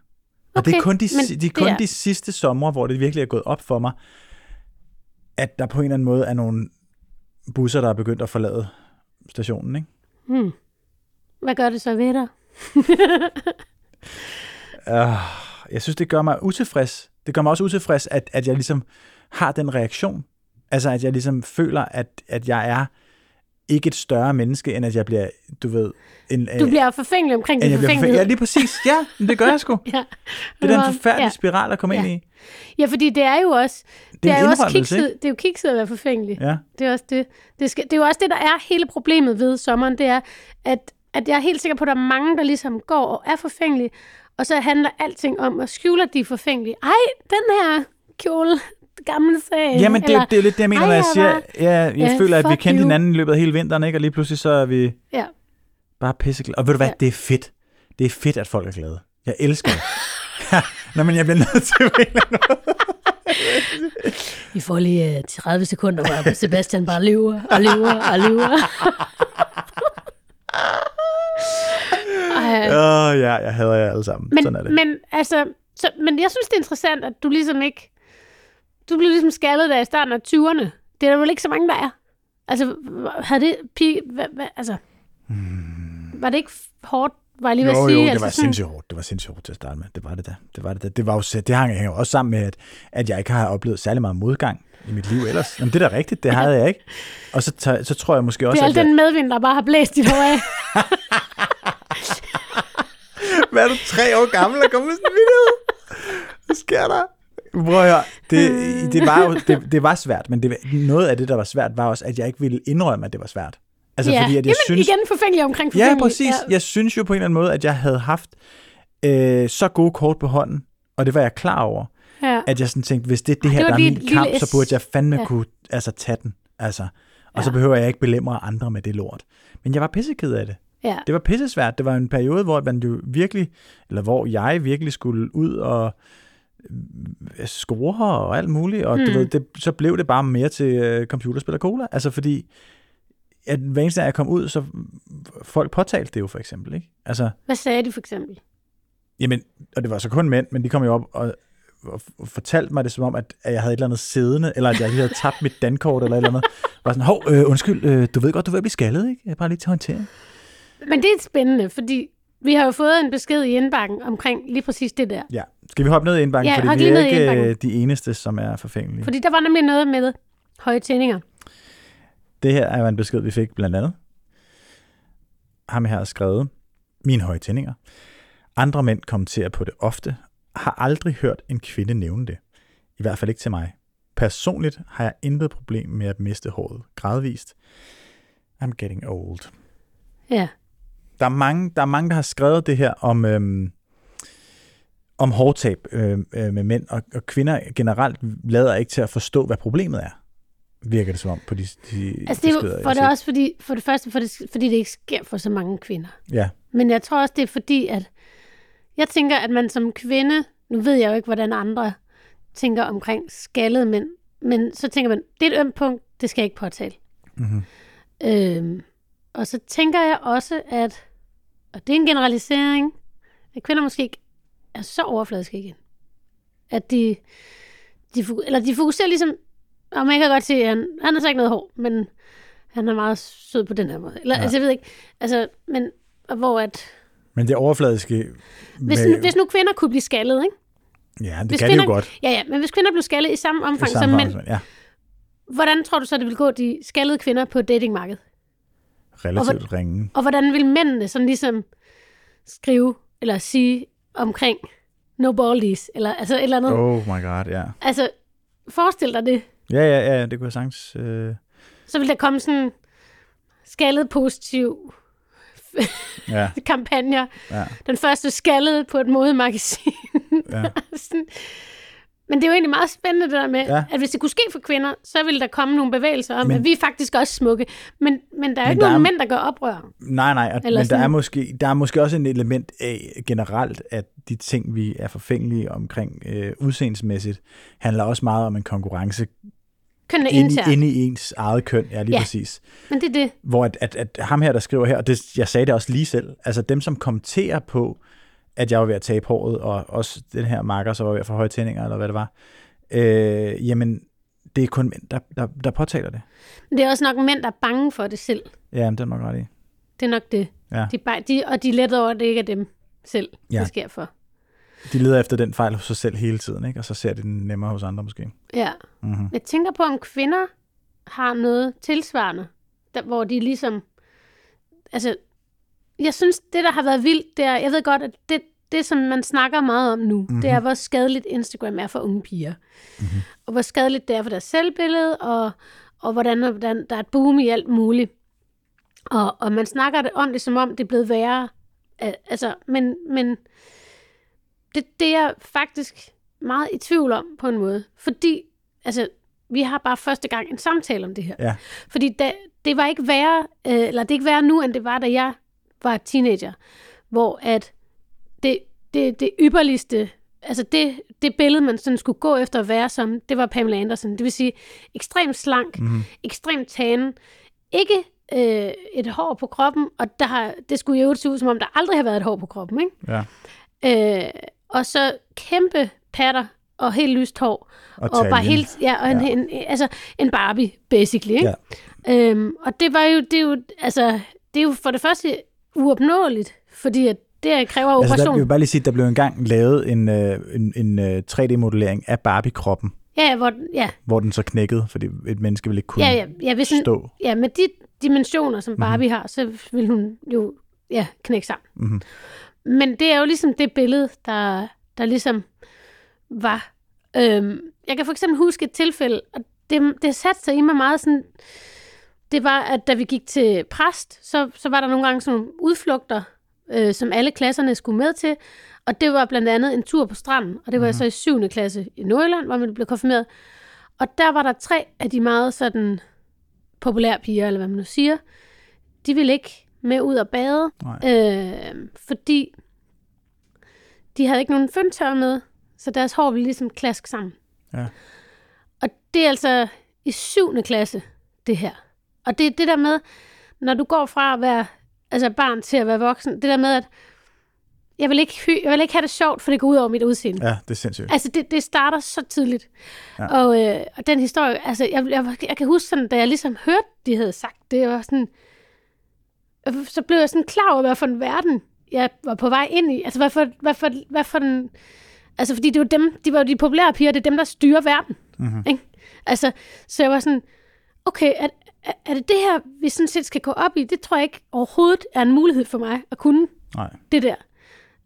Og det er Okay, kun, de, det er kun det er- de sidste sommer, hvor det virkelig er gået op for mig, at der på en eller anden måde er nogle busser, der er begyndt at forlade stationen. Ikke? Hmm. Hvad gør det så ved dig? Uh, jeg synes, det gør mig utilfreds. Det gør mig også utilfreds, at, at jeg ligesom har den reaktion. Altså, at jeg ligesom føler, at, at jeg er ikke et større menneske, end at jeg bliver, du ved... En, Du bliver forfængelig omkring din bliver forfængelig. forfængelighed. Ja, lige præcis. Ja, det gør jeg sgu. Ja. Det er den forfærdelige ja. spiral at komme Ja. ind i. ja, fordi det er jo også, det, Det er er en jo også kikset, det er jo kikset at være forfængelig. Ja. Det er også det. Det, skal, det er jo også det, der er hele problemet ved sommeren, det er, at, at jeg er helt sikker på, at der er mange, der ligesom går og er forfængelige, og så handler alting om at skjule, at de er forfængelige. Ej, den her kjole, gamle sag. Jamen, det, er jo- det er lidt det, jeg mener, når jeg siger, ja, jeg Ja, føler, at vi kendte you. hinanden i løbet af hele vinteren, ikke? og lige pludselig så er vi Ja. bare pisseglade. Og ved du hvad, Ja. det er fedt. Det er fedt, at folk er glade. Jeg elsker det. Nå, men jeg bliver nødt til eller anden måde. Vi får lige uh, 30 sekunder, hvor Sebastian bare løber og løber og. Ej, Åh, oh, ja, jeg hader jer alle sammen. men, Sådan er det. men, altså, så, men jeg synes, det er interessant, at du ligesom ikke... Du blev ligesom skaldet der i starten af 20'erne. Det er der vel ikke så mange, der er. Altså, havde det... Pige, hvad, altså, var det ikke hårdt, var jeg lige ved Hmm. jo, at sige? jo, det altså, var sådan- sindssygt hårdt. Det var sindssygt hårdt til at starte med. Det var det da. Det var det da. Det, var jo, det hænger også sammen med, at, at jeg ikke har oplevet særlig meget modgang i mit liv ellers. Jamen, det er da rigtigt. Det havde jeg ikke. Og så, så tror jeg måske Det også, er al at jeg, den medvind, der bare har blæst dit hår af. Hvad er du, tre år gammel og kommer med sådan en video? Hvad sker der? Prøv at høre, det, det, var jo, det, det var svært, men det, noget af det, der var svært, var også, at jeg ikke ville indrømme, at det var svært. Altså, ja. fordi at jeg Jamen, synes... igen forfængelig omkring Ja, forfængelig. præcis. Jeg synes jo på en eller anden måde, at jeg havde haft øh, så gode kort på hånden, og det var jeg klar over, Ja. at jeg sådan tænkte, hvis det er det Ej, her, det var der er min kamp, så burde jeg fandme Ja. kunne altså, tage den. Altså. Og Ja. så behøver jeg ikke belemre andre med det lort. Men jeg var pisseked af det. ja. Det var pissesvært. Det var en periode, hvor man jo virkelig, eller hvor jeg virkelig skulle ud og øh, score og alt muligt, og mm. du ved, det, så blev det bare mere til øh, computerspil og cola. Altså fordi, at hver eneste gang jeg kom ud, så folk påtalte det jo for eksempel, ikke? Altså, Hvad sagde de for eksempel? jamen, og det var så kun mænd, men de kom jo op og, og og fortalte mig det som om, at, at jeg havde et eller andet siddende, eller at jeg lige havde tabt mit dankort eller et eller andet. Var sådan, hov, øh, undskyld, øh, du ved godt, du vil blive skaldet, ikke? Jeg er bare lige til håndtering. Men det er spændende, fordi vi har jo fået en besked i indbakken omkring lige præcis det der. Ja. Skal vi hoppe ned i indbakken? Ja, fordi vi er ikke indbakken. øh, de eneste, som er forfængelige. Fordi der var nemlig noget med høje tændinger. Det her er jo en besked, vi fik blandt andet. Ham her har skrevet, mine høje tændinger. Andre mænd kommenterer på det ofte. Har aldrig hørt en kvinde nævne det. I hvert fald ikke til mig. Personligt har jeg intet problem med at miste håret gradvist. I'm getting old. Ja. Der er mange, der, er mange, der har skrevet det her om, øhm, om hårtab øh, øh, med mænd, og, og kvinder generelt lader ikke til at forstå, hvad problemet er. virker det som om på de, de Altså, det er beskeder, for det også fordi, for det første, for det, fordi det ikke sker for så mange kvinder. Ja, Men jeg tror også, det er fordi, at jeg tænker, at man som kvinde, nu ved jeg jo ikke, hvordan andre tænker omkring skaldede mænd, men så tænker man, det er et ømt punkt, det skal jeg ikke påtale. Mhm. Øhm, og så tænker jeg også, at, og det er en generalisering, at kvinder måske ikke er så overfladiske igen. At de, de, eller de fokuserer ligesom, og man kan godt se, at han, han har så ikke noget hår, men han er meget sød på den her måde. Eller, Ja. altså, jeg ved ikke, altså, men og hvor at, men det overfladiske... hvis, med, nu, hvis nu kvinder kunne blive skaldet, ikke? ja, det hvis kan det kvinder, jo godt. Ja, ja, men hvis kvinder blev skaldet i samme i omfang som samme mænd, omfang. Ja, hvordan tror du så, det vil gå de skaldede kvinder på datingmarkedet? relativt ringe. Og hvordan vil mændene sådan ligesom skrive eller sige omkring no baldies, eller altså et eller andet. Oh my god, ja. Altså, forestil dig det. Ja, ja, ja, det kunne jeg sagtens... Øh, Så vil der komme sådan skaldet positiv ja, kampagner. ja, Den første skaldede på et modemagasin. ja. sådan. Men det er jo egentlig meget spændende det der med, Ja. at hvis det kunne ske for kvinder, så ville der komme nogle bevægelser om, Men- at vi er faktisk også smukke. Men, men der er jo ikke nogen er- mænd, der gør oprør. Nej, nej, og, men der er, måske, der er måske også en element af generelt, at de ting, vi er forfængelige omkring øh, udseendsmæssigt, handler også meget om en konkurrence Kønnene inde, inde i ens eget køn. Ja, lige ja. Præcis. Men det er det. Hvor at, at, at ham her, der skriver her, og det, jeg sagde det også lige selv, altså dem, som kommenterer på, at jeg var ved at tabe håret, og også den her marker, så var ved at få høje tændinger, eller hvad det var, øh, jamen, det er kun mænd, der, der, der påtaler det. Men det er også nok mænd, der er bange for det selv. Ja, men det er nok ret i. Det er nok det. Ja. De, bare, de, og de er let over, at det ikke er dem selv, ja. det sker for. De leder efter den fejl hos sig selv hele tiden, ikke? og så ser de den nemmere hos andre måske. Ja. Mm-hmm. Jeg tænker på, om kvinder har noget tilsvarende, der, hvor de ligesom... Altså, jeg synes, det, der har været vildt, det er, jeg ved godt, at det, det som man snakker meget om nu, mm-hmm. det er, hvor skadeligt Instagram er for unge piger. Mm-hmm. Og hvor skadeligt det er for deres selvbillede, og, og hvordan, hvordan der er et boom i alt muligt. Og, og man snakker det om det, som om det er blevet værre. Al- Altså, men, men det, det er jeg faktisk meget i tvivl om på en måde. Fordi, altså, vi har bare første gang en samtale om det her. Ja. Fordi da, det var ikke værre, øh, eller det er ikke værre nu, end det var, da jeg var teenager. Hvor at det, det, det ypperligste, altså det, det billede, man sådan skulle gå efter at være som, det var Pamela Anderson. Det vil sige ekstremt slank, mm-hmm. ekstremt tanen, ikke øh, et hår på kroppen, og der har, det skulle jo se ud, som om der aldrig har været et hår på kroppen, ikke? Ja. Øh, og så kæmpe patter og helt lyst hår. Og, Og, bare helt, ja, og en, Ja. ja. en, altså en Barbie, basically, ikke? Ja. Øhm, og det var jo, det er jo, altså, det er jo for det første uopnåeligt, fordi at det kræver Altså, der, operation. jeg vil bare lige sige, at der blev engang lavet en, øh, en, en øh, 3D-modellering af Barbie-kroppen, Ja, ja, hvor, ja, hvor den så knækkede, fordi et menneske ville ikke kunne ja, ja, ja, hvis en, stå. ja, med de dimensioner, Mhm. som Barbie mm-hmm. har, så vil hun jo ja, knække sammen. Mhm. Men det er jo ligesom det billede, der, der ligesom var. Øhm, jeg kan for eksempel huske et tilfælde, og det, det satte sig i mig meget sådan, det var, at da vi gik til præst, så, så var der nogle gange sådan nogle udflugter, øh, som alle klasserne skulle med til, og det var blandt andet en tur på stranden, og det var mm-hmm. så i 7. klasse i Nordjylland, hvor man blev konfirmeret. Og der var der tre af de meget sådan populære piger, eller hvad man nu siger, de ville ikke med ud og bade, Nej. øh, fordi de havde ikke nogen føntør med, så deres hår ville ligesom klaske sammen. Ja. Og det er altså i 7. klasse, det her. Og det er det der med, når du går fra at være altså barn til at være voksen, det der med, at jeg vil ikke, hy- jeg vil ikke have det sjovt, for det går ud over mit udseende. Ja, det er sindssygt. Altså, det, det starter så tidligt. Ja. Og, øh, og den historie, altså, jeg, jeg, jeg kan huske sådan, da jeg ligesom hørte, de havde sagt, det var sådan, så blev jeg sådan klar over, hvad for en verden jeg var på vej ind i. Altså, hvad for, hvad for, hvad for den, altså, fordi det var dem, de var jo de populære piger, det er dem, der styrer verden. Mhm. Ikke? Altså, så jeg var sådan, okay, er, er, er det det her, vi sådan set skal gå op i? Det tror jeg ikke overhovedet er en mulighed for mig at kunne Nej. det der.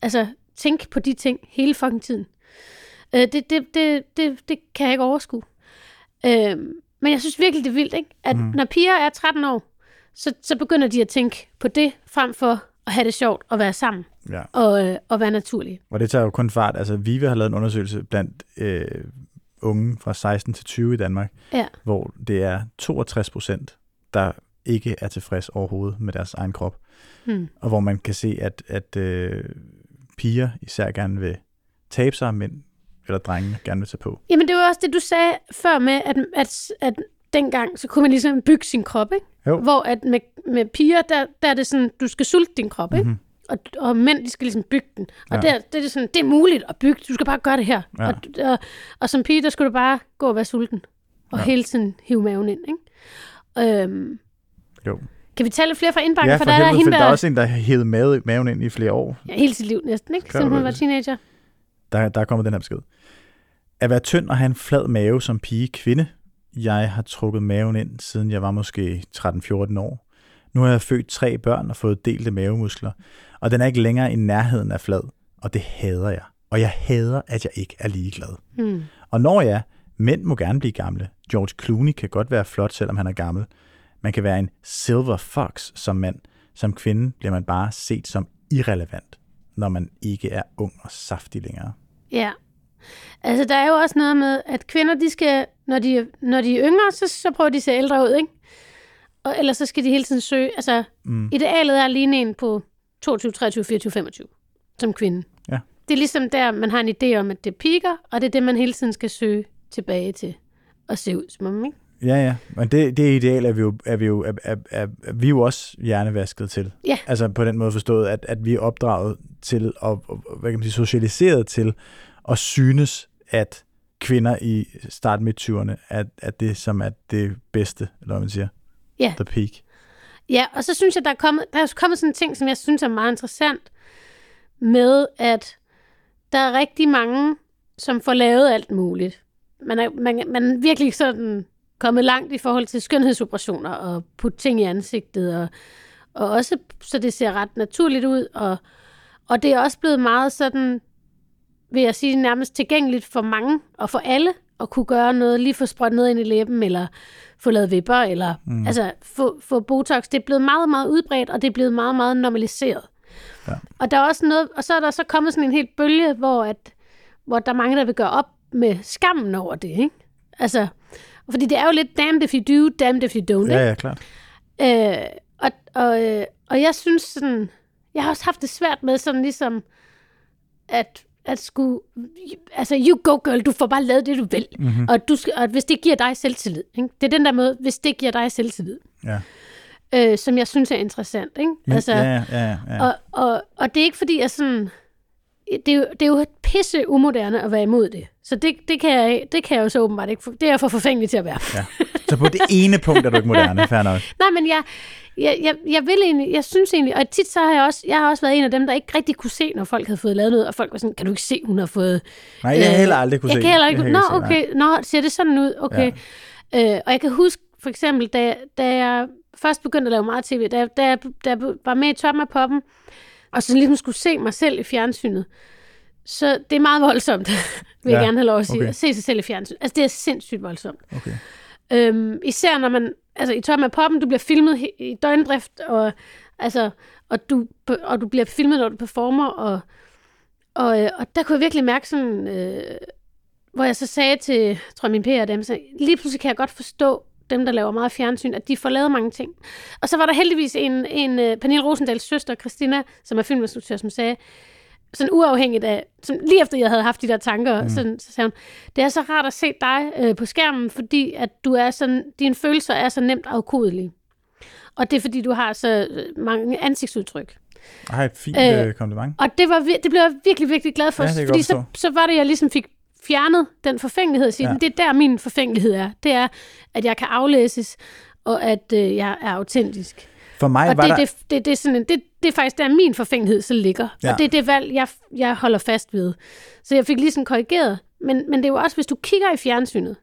Altså, tænk på de ting hele fucking tiden. Øh, det, det, det, det, det kan jeg ikke overskue. Øh, men jeg synes virkelig, det er vildt, ikke? at mm. når piger er 13 år, så, så begynder de at tænke på det, frem for at have det sjovt og være sammen Ja. og, øh, og være naturlige. Og det tager jo kun fart. Altså, VIVE har lavet en undersøgelse blandt øh, unge fra 16 til 20 i Danmark, Ja. hvor det er 62 procent, der ikke er tilfreds overhovedet med deres egen krop. Hmm. Og hvor man kan se, at, at øh, piger især gerne vil tabe sig, mænd eller drenge gerne vil tage på. Jamen, det var også det, du sagde før med, at, at, at dengang, så kunne man ligesom bygge sin krop, ikke? Jo. Hvor at med, med piger, der, der er det sådan, du skal sulte din krop, ikke? Mhm. Og, og mænd, de skal ligesom bygge den. Og Ja. der, det er sådan, det er muligt at bygge, du skal bare gøre det her. Ja. Og, og, og som pige, der skulle du bare gå og være sulten. Og Ja. hele tiden hive maven ind, ikke? Øhm, Jo. kan vi tale flere fra indbakken? Ja, for for der er helvede, hende, for der, der er også en, der har hævet mave, maven ind i flere år. ja, hele sit liv næsten, ikke? Siden hun var teenager. Der, der er kommet den her besked. At være tynd og have en flad mave som pige kvinde. Jeg har trukket maven ind, siden jeg var måske 13-14 år. Nu har jeg født tre børn og fået delte mavemuskler, og den er ikke længere i nærheden af flad, og det hader jeg. Og jeg hader, at jeg ikke er ligeglad. Hmm. Og når jeg, mænd må gerne blive gamle. George Clooney kan godt være flot, selvom han er gammel. Man kan være en silver fox som mand. Som kvinde bliver man bare set som irrelevant, når man ikke er ung og saftig længere. Ja. Altså, der er jo også noget med, at kvinder, de skal, når de, når de er yngre, så, så prøver de at se ældre ud, ikke? Og ellers så skal de hele tiden søge. Altså, Mm. idealet er at ligne en på 22, 23, 24, 25 som kvinde. Ja. Det er ligesom der, man har en idé om, at det piker, og det er det, man hele tiden skal søge tilbage til at se ud som om, ikke? Ja, ja. Men det, det ideal er vi jo, er vi jo, er, er, er, er vi jo også hjernevasket til. Ja. Altså på den måde forstået, at, at vi er opdraget til, og, og hvad kan man sige, socialiseret til at synes, at kvinder i start midt 20'erne er, er det, som er det bedste, eller hvad man siger. Ja. The peak. Ja, og så synes jeg, der er kommet, der er kommet sådan en ting, som jeg synes er meget interessant, med at der er rigtig mange, som får lavet alt muligt. Man er, man, man er virkelig sådan kommet langt i forhold til skønhedsoperationer og putte ting i ansigtet, og, og også så det ser ret naturligt ud, og, og det er også blevet meget sådan, vil jeg sige, nærmest tilgængeligt for mange og for alle, at kunne gøre noget, lige få sprøjt noget ind i læben, eller få lavet vipper, eller mm. altså få, få Botox. Det er blevet meget, meget udbredt, og det er blevet meget, meget normaliseret. Ja. Og der er også noget, og så er der så kommet sådan en helt bølge, hvor, at, hvor der er mange, der vil gøre op med skammen over det, ikke? Altså, fordi det er jo lidt damned if you do, damned if you don't, ikke? Ja, ja, klart. Øh, og, og, øh, og jeg synes sådan, jeg har også haft det svært med sådan ligesom, at, at skulle, altså you go girl, du får bare lavet det, du vil. Mm-hmm. Og, du skal, og hvis det giver dig selvtillid, ikke? det er den der måde, hvis det giver dig selvtillid, Ja. øh, som jeg synes er interessant. Ikke? Men, altså, ja, ja, ja, ja. og, og, og det er ikke fordi, jeg sådan, det er, jo, det er jo pisse umoderne at være imod det. Så det, det, kan jeg, det kan jeg jo så åbenbart ikke. Det er jeg for forfængelig til at være. ja. Så på det ene punkt er du ikke moderne, fair nok. Nej, men jeg, jeg, jeg, jeg vil egentlig, jeg synes egentlig, og tit så har jeg også, jeg har også været en af dem, der ikke rigtig kunne se, når folk havde fået lavet noget, og folk var sådan, kan du ikke se, hun har fået... Nej, jeg har Øh, heller aldrig kunne jeg se. kan heller ikke, Jeg nå, kan ikke se, nej. okay, nå, ser det sådan ud, okay. Ja. Øh, og jeg kan huske, for eksempel, da, da jeg først begyndte at lave meget tv, da, jeg- da, jeg, da jeg var med i Toppen af Poppen, og så ligesom skulle se mig selv i fjernsynet, så det er meget voldsomt, vil jeg Ja, gerne have lov at sige, okay. at se sig selv i fjernsynet. Altså, det er sindssygt voldsomt. Okay. Øhm, især når man, altså i Toppen af Poppen, du bliver filmet i døgndrift, og, altså, og, du, og du bliver filmet, når du performer, og, og, øh, og der kunne jeg virkelig mærke sådan, øh, hvor jeg så sagde til, jeg tror min PR dem, så lige pludselig kan jeg godt forstå dem, der laver meget fjernsyn, at de får lavet mange ting. Og så var der heldigvis en, en uh, Pernille Rosendals søster, Christina, som er filminstruktør, som sagde, sådan uafhængigt af, som lige efter jeg havde haft de der tanker, mm. sådan, så sagde hun, det er så rart at se dig øh, på skærmen, fordi at du er sådan, dine følelser er så nemt afkodelige. Og det er fordi, du har så øh, mange ansigtsudtryk. Ej, et fint Øh, øh, kompliment. Og det, var, det blev jeg virkelig, virkelig glad for, Ja, fordi så, så var det, jeg ligesom fik fjernet den forfængelighed. Sige, Ja. Det er der, min forfængelighed er. Det er, at jeg kan aflæses, og at øh, jeg er autentisk. For mig Og var det, der... det, det, det, er sådan en, det, det er faktisk der, min forfængelighed så ligger. Ja. Og det er det valg, jeg, jeg holder fast ved. Så jeg fik lige sådan korrigeret. Men, men det er jo også, hvis du kigger i fjernsynet.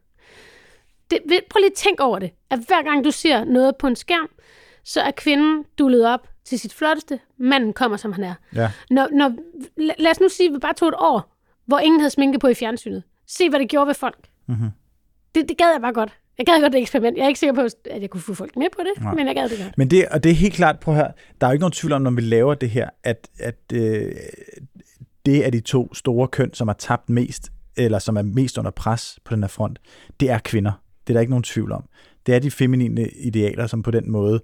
Det, prøv lige at tænk over det. At hver gang du ser noget på en skærm, så er kvinden dullet op til sit flotteste. Manden kommer, som han er. Ja. Når, når, la- lad os nu sige, at vi bare tog et år, hvor ingen havde sminke på i fjernsynet. Se, hvad det gjorde ved folk. Mhm. Det, det gad jeg bare godt. Jeg gad godt det eksperiment. Jeg er ikke sikker på, at jeg kunne få folk med på det, Nej. men jeg gad det godt. Men det, og det er helt klart, prøv her, der er jo ikke nogen tvivl om, når vi laver det her, at, at øh, det er de to store køn, som har tabt mest eller som er mest under pres på den her front, det er kvinder. Det er der ikke nogen tvivl om. Det er de feminine idealer, som på den måde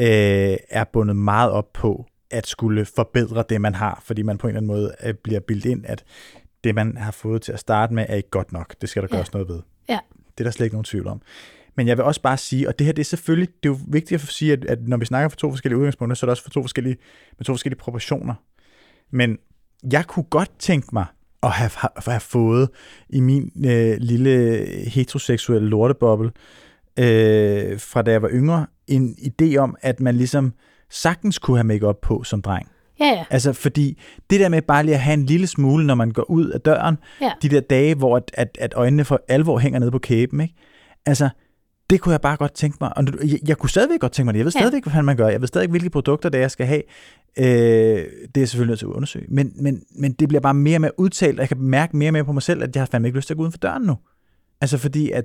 øh, er bundet meget op på at skulle forbedre det, man har, fordi man på en eller anden måde øh, bliver bildt ind, at det, man har fået til at starte med, er ikke godt nok. Det skal der Ja. gøres noget ved. Ja. Det er der slet ikke nogen tvivl om. Men jeg vil også bare sige, og det her det er selvfølgelig, det er jo vigtigt at sige, at, at når vi snakker fra to forskellige udgangspunkter, så er det også for to forskellige, med to forskellige proportioner. Men jeg kunne godt tænke mig at have, at have fået i min øh, lille heteroseksuelle lorteboble, øh, fra da jeg var yngre, en idé om, at man ligesom sagtens kunne have makeup på som dreng. Ja, ja. Altså, fordi det der med bare lige at have en lille smule, når man går ud af døren, Ja. de der dage, hvor at, at, at øjnene for alvor hænger nede på kæben, ikke? Altså, det kunne jeg bare godt tænke mig. Og jeg, jeg kunne stadigvæk godt tænke mig det. Jeg ved Ja. stadigvæk, hvad fanden man gør. Jeg ved stadigvæk, hvilke produkter det er, jeg skal have. Øh, det er jeg selvfølgelig nødt til at undersøge. Men, men, men det bliver bare mere og mere udtalt, og jeg kan mærke mere og mere på mig selv, at jeg har fandme ikke lyst til at gå uden for døren nu. Altså fordi, at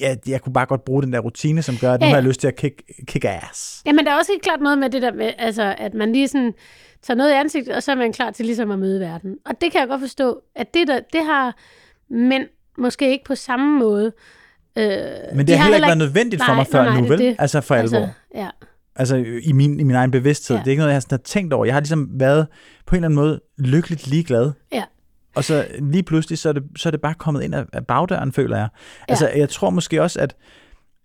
jeg, jeg kunne bare godt bruge den der rutine, som gør, at nu Ja, har ja. jeg lyst til at kick, kick ass. Jamen, der er også helt klart noget med det der med, altså, at man lige sådan tager noget i ansigtet, og så er man klar til ligesom at møde verden. Og det kan jeg godt forstå, at det, der, det har mænd måske ikke på samme måde. Øh, Men de det har har heller ikke været nødvendigt for Nej, mig før nej, nej, nu, det vel? det. Altså for alvor. altså, ja. Altså i min, i min egen bevidsthed. Ja. Det er ikke noget, jeg har sådan har tænkt over. Jeg har ligesom været på en eller anden måde lykkeligt ligeglad. Ja. Og så lige pludselig, så er det, så er det bare kommet ind af, bagdøren, føler jeg. Altså, jeg tror måske også, at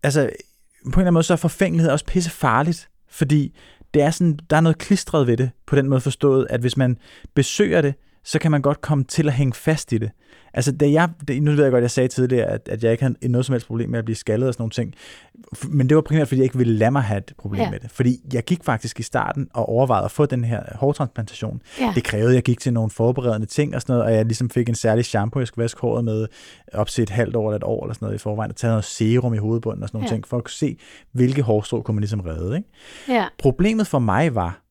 altså, på en eller anden måde, så er forfængelighed også pisse farligt, fordi det er sådan, der er noget klistret ved det, på den måde forstået, at hvis man besøger det, så kan man godt komme til at hænge fast i det. Altså, da jeg, det, nu ved jeg godt, jeg sagde tidligere, at, at jeg ikke havde noget som helst problem med at blive skaldet og sådan nogle ting, men det var primært, fordi jeg ikke ville lade mig have et problem Ja. med det. Fordi jeg gik faktisk i starten og overvejede at få den her hårtransplantation. Ja. Det krævede, at jeg gik til nogle forberedende ting og sådan noget, og jeg ligesom fik en særlig shampoo, jeg skulle vaske håret med op til et halvt år eller et år eller sådan noget i forvejen, og tage noget serum i hovedbunden og sådan nogle Ja. ting, for at kunne se, hvilke hårstrå kunne man ligesom redde. Ikke? ja. Problemet for mig var,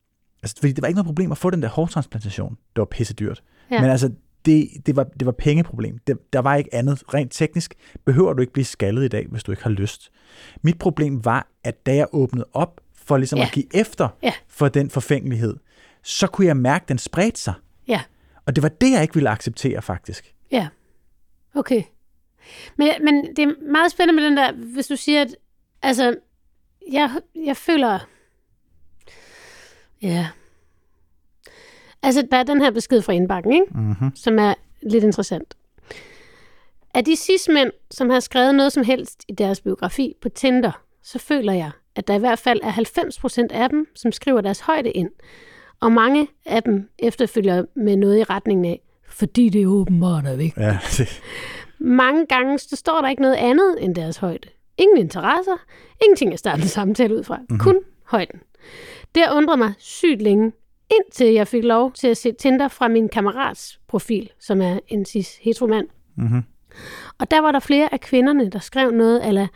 altså, fordi det var ikke noget problem at få den der hårtransplantation. Det var pisse dyrt. Ja. Men altså, det, det, var, det var pengeproblem. Det, der var ikke andet. Rent teknisk behøver du ikke blive skaldet i dag, hvis du ikke har lyst. Mit problem var, at da jeg åbnede op for ligesom Ja. at give efter Ja. for den forfængelighed, så kunne jeg mærke, at den spredte sig. Ja. Og det var det, jeg ikke ville acceptere, faktisk. Ja, okay. Men, men det er meget spændende med den der, hvis du siger, at altså, jeg, jeg føler, ja, altså der er den her besked fra indbakken, ikke? Mm-hmm. som er lidt interessant. Af de cis-mænd, som har skrevet noget som helst i deres biografi på Tinder, så føler jeg, at der i hvert fald er 90% af dem, som skriver deres højde ind. Og mange af dem efterfølger med noget i retningen af, fordi det er åbenbart er vigtigt. Ja, det, Mange gange så står der ikke noget andet end deres højde. Ingen interesser, ingenting at starte en samtale ud fra. Mm-hmm. Kun højden. Det har undret mig sygt længe, indtil jeg fik lov til at se Tinder fra min kammerats profil, som er en cis heteromand. mm-hmm. Og der var der flere af kvinderne, der skrev noget, eller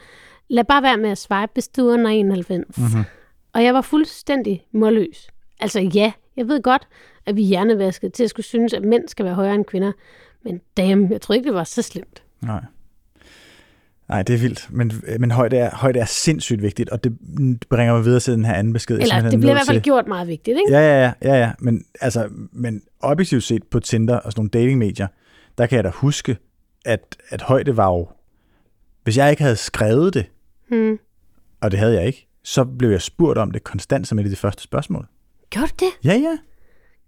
lad bare være med at swipe, hvis du er under 91. Mm-hmm. Og jeg var fuldstændig målløs. Altså ja, jeg ved godt, at vi er hjernevasket til at skulle synes, at mænd skal være højere end kvinder. Men damn, jeg troede ikke, det var så slemt. Nej. Nej, det er vildt. Men, men højde, er, højde er sindssygt vigtigt, og det bringer mig videre til den her anden besked. Eller det er bliver i hvert fald til. gjort meget vigtigt, ikke? Ja, ja, ja, ja, ja. Men, altså, men objektivt set på Tinder og sådan nogle datingmedier, der kan jeg da huske, at, at højde var jo... Hvis jeg ikke havde skrevet det, Hmm. og det havde jeg ikke, så blev jeg spurgt om det konstant som et af de første spørgsmål. Gjorde du det? Ja, ja.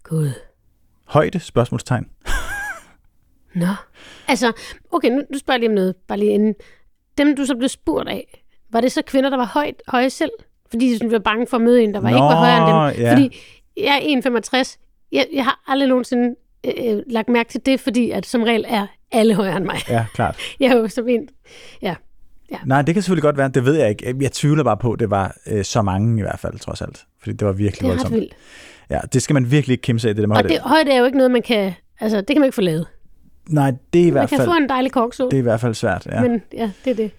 Gud. Højde, spørgsmålstegn. Nå. Altså, okay, nu, nu spørger jeg lige om noget, bare lige inden. Dem, du så blev spurgt af, var det så kvinder, der var højt, høje selv? Fordi de sådan var bange for at møde en, der var ikke var højere end dem. ja. Fordi jeg er 1,65. Jeg, jeg har aldrig nogensinde øh, øh, lagt mærke til det, fordi at som regel er alle højere end mig. Ja, klart. Jeg er jo som en... Ja. Nej, det kan selvfølgelig godt være. Det ved jeg ikke. Jeg tvivler bare på, at det var øh, så mange i hvert fald, trods alt. Fordi det var virkelig Det er voldsomt. vildt. Ja, det skal man virkelig ikke kimse af, det der med Og højde. det, højde er jo ikke noget, man kan... Altså, det kan man ikke få lavet. Nej, det er i Man hvert kan fald, få en dejlig korksol, det er i hvert fald svært. Ja. men ja, det er det.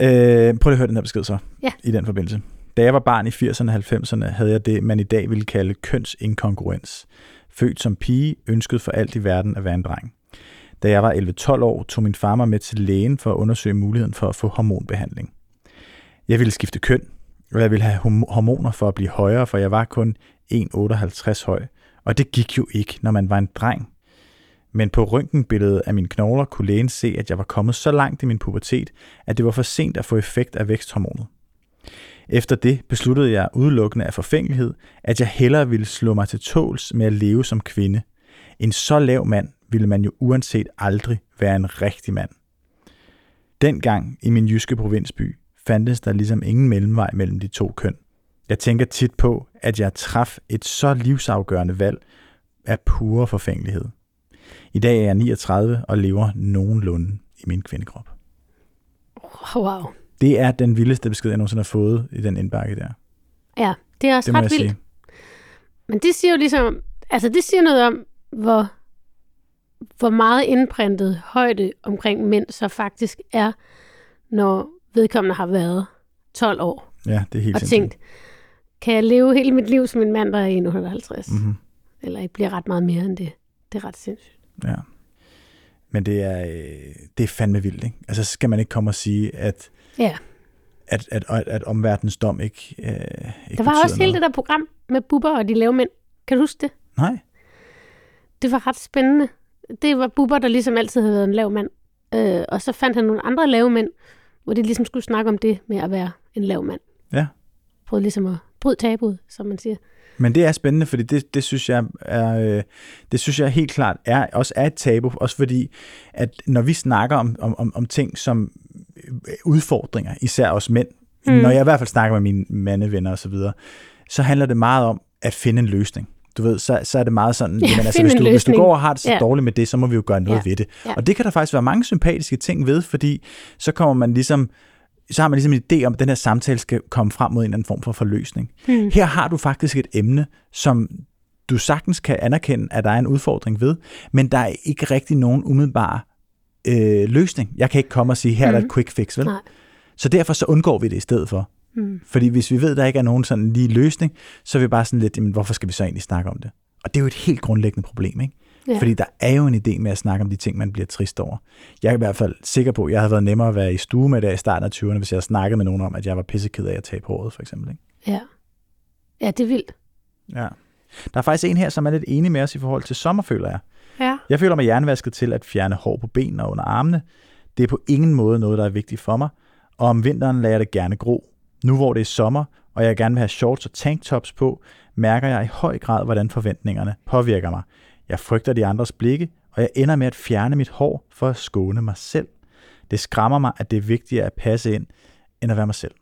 Øh, prøv lige at høre den her besked så, Ja. i den forbindelse. Da jeg var barn i 80'erne og 90'erne, havde jeg det, man i dag ville kalde kønsinkongruens. Født som pige, ønskede for alt i verden at være en dreng. Da jeg var 11-12 år, tog min far mig med til lægen for at undersøge muligheden for at få hormonbehandling. Jeg ville skifte køn, og jeg ville have horm- hormoner for at blive højere, for jeg var kun 1,58 høj. Og det gik jo ikke, når man var en dreng. Men på røntgenbilledet af mine knogler kunne lægen se, at jeg var kommet så langt i min pubertet, at det var for sent at få effekt af væksthormonet. Efter det besluttede jeg udelukkende af forfængelighed, at jeg hellere ville slå mig til tåls med at leve som kvinde. En så lav mand ville man jo uanset aldrig være en rigtig mand. Dengang i min jyske provinsby fandtes der ligesom ingen mellemvej mellem de to køn. Jeg tænker tit på, at jeg traf et så livsafgørende valg af pure forfængelighed. I dag er jeg 39 og lever nogenlunde i min kvindekrop. Wow. Det er den vildeste besked, jeg nogensinde har fået i den indbakke der. Ja, det er også Det ret vildt. sige. Men det siger jo ligesom, altså det siger noget om, hvor, hvor meget indprintet højde omkring mænd så faktisk er, når vedkommende har været 12 år Ja, det er helt og sindssygt. tænkt, kan jeg leve hele mit liv som en mand, der er 150? Mhm. Eller jeg bliver ret meget mere end det. Det er ret sindssygt. Ja. Men det er, øh, det er fandme vildt, ikke? Altså, så skal man ikke komme og sige, at, Ja, at, at, at, at omverdens dom ikke, øh, ikke der var også hele noget. det der program med Bubber og de lave mænd. Kan du huske det? Nej. Det var ret spændende. Det var Bubber, der ligesom altid havde været en lav mand. Øh, og så fandt han nogle andre lave mænd, hvor de ligesom skulle snakke om det med at være en lav mand. Ja. Prøvede ligesom at bryde tabuet, som man siger. Men det er spændende, fordi det, det synes jeg er, øh, det synes jeg helt klart er, også er et tabu, også fordi, at når vi snakker om, om, om, ting som øh, udfordringer, især os mænd, mm. Når jeg i hvert fald snakker med mine mandevenner og så videre, så handler det meget om at finde en løsning. Du ved, så, så er det meget sådan, Ja, jamen, altså, hvis, du, hvis du går og har det så Ja. dårligt med det, så må vi jo gøre noget Ja. ved det. Ja. Og det kan der faktisk være mange sympatiske ting ved, fordi så kommer man ligesom, så har man ligesom en idé om, at den her samtale skal komme frem mod en eller anden form for forløsning. Hmm. Her har du faktisk et emne, som du sagtens kan anerkende, at der er en udfordring ved, men der er ikke rigtig nogen umiddelbar øh, løsning. Jeg kan ikke komme og sige, her er der et Mhm. quick fix, vel? Nej. Så derfor så undgår vi det i stedet for. Hmm. Fordi hvis vi ved, at der ikke er nogen sådan lige løsning, så er vi bare sådan lidt, jamen, hvorfor skal vi så egentlig snakke om det? Og det er jo et helt grundlæggende problem, ikke? Ja. Fordi der er jo en idé med at snakke om de ting, man bliver trist over. Jeg er i hvert fald sikker på, at jeg havde været nemmere at være i stue med det i starten af 20'erne, hvis jeg havde snakket med nogen om, at jeg var pisseked af at tabe håret, for eksempel. Ikke? Ja. ja, det er vildt. Ja. Der er faktisk en her, som er lidt enig med os i forhold til sommer, føler jeg. Ja. Jeg føler mig hjernevasket til at fjerne hår på benene og under armene. Det er på ingen måde noget, der er vigtigt for mig, og om vinteren lader jeg det gerne gro. Nu hvor det er sommer, og jeg gerne vil have shorts og tanktops på, mærker jeg i høj grad, hvordan forventningerne påvirker mig. Jeg frygter de andres blikke, og jeg ender med at fjerne mit hår for at skåne mig selv. Det skræmmer mig, at det er vigtigere at passe ind, end at være mig selv.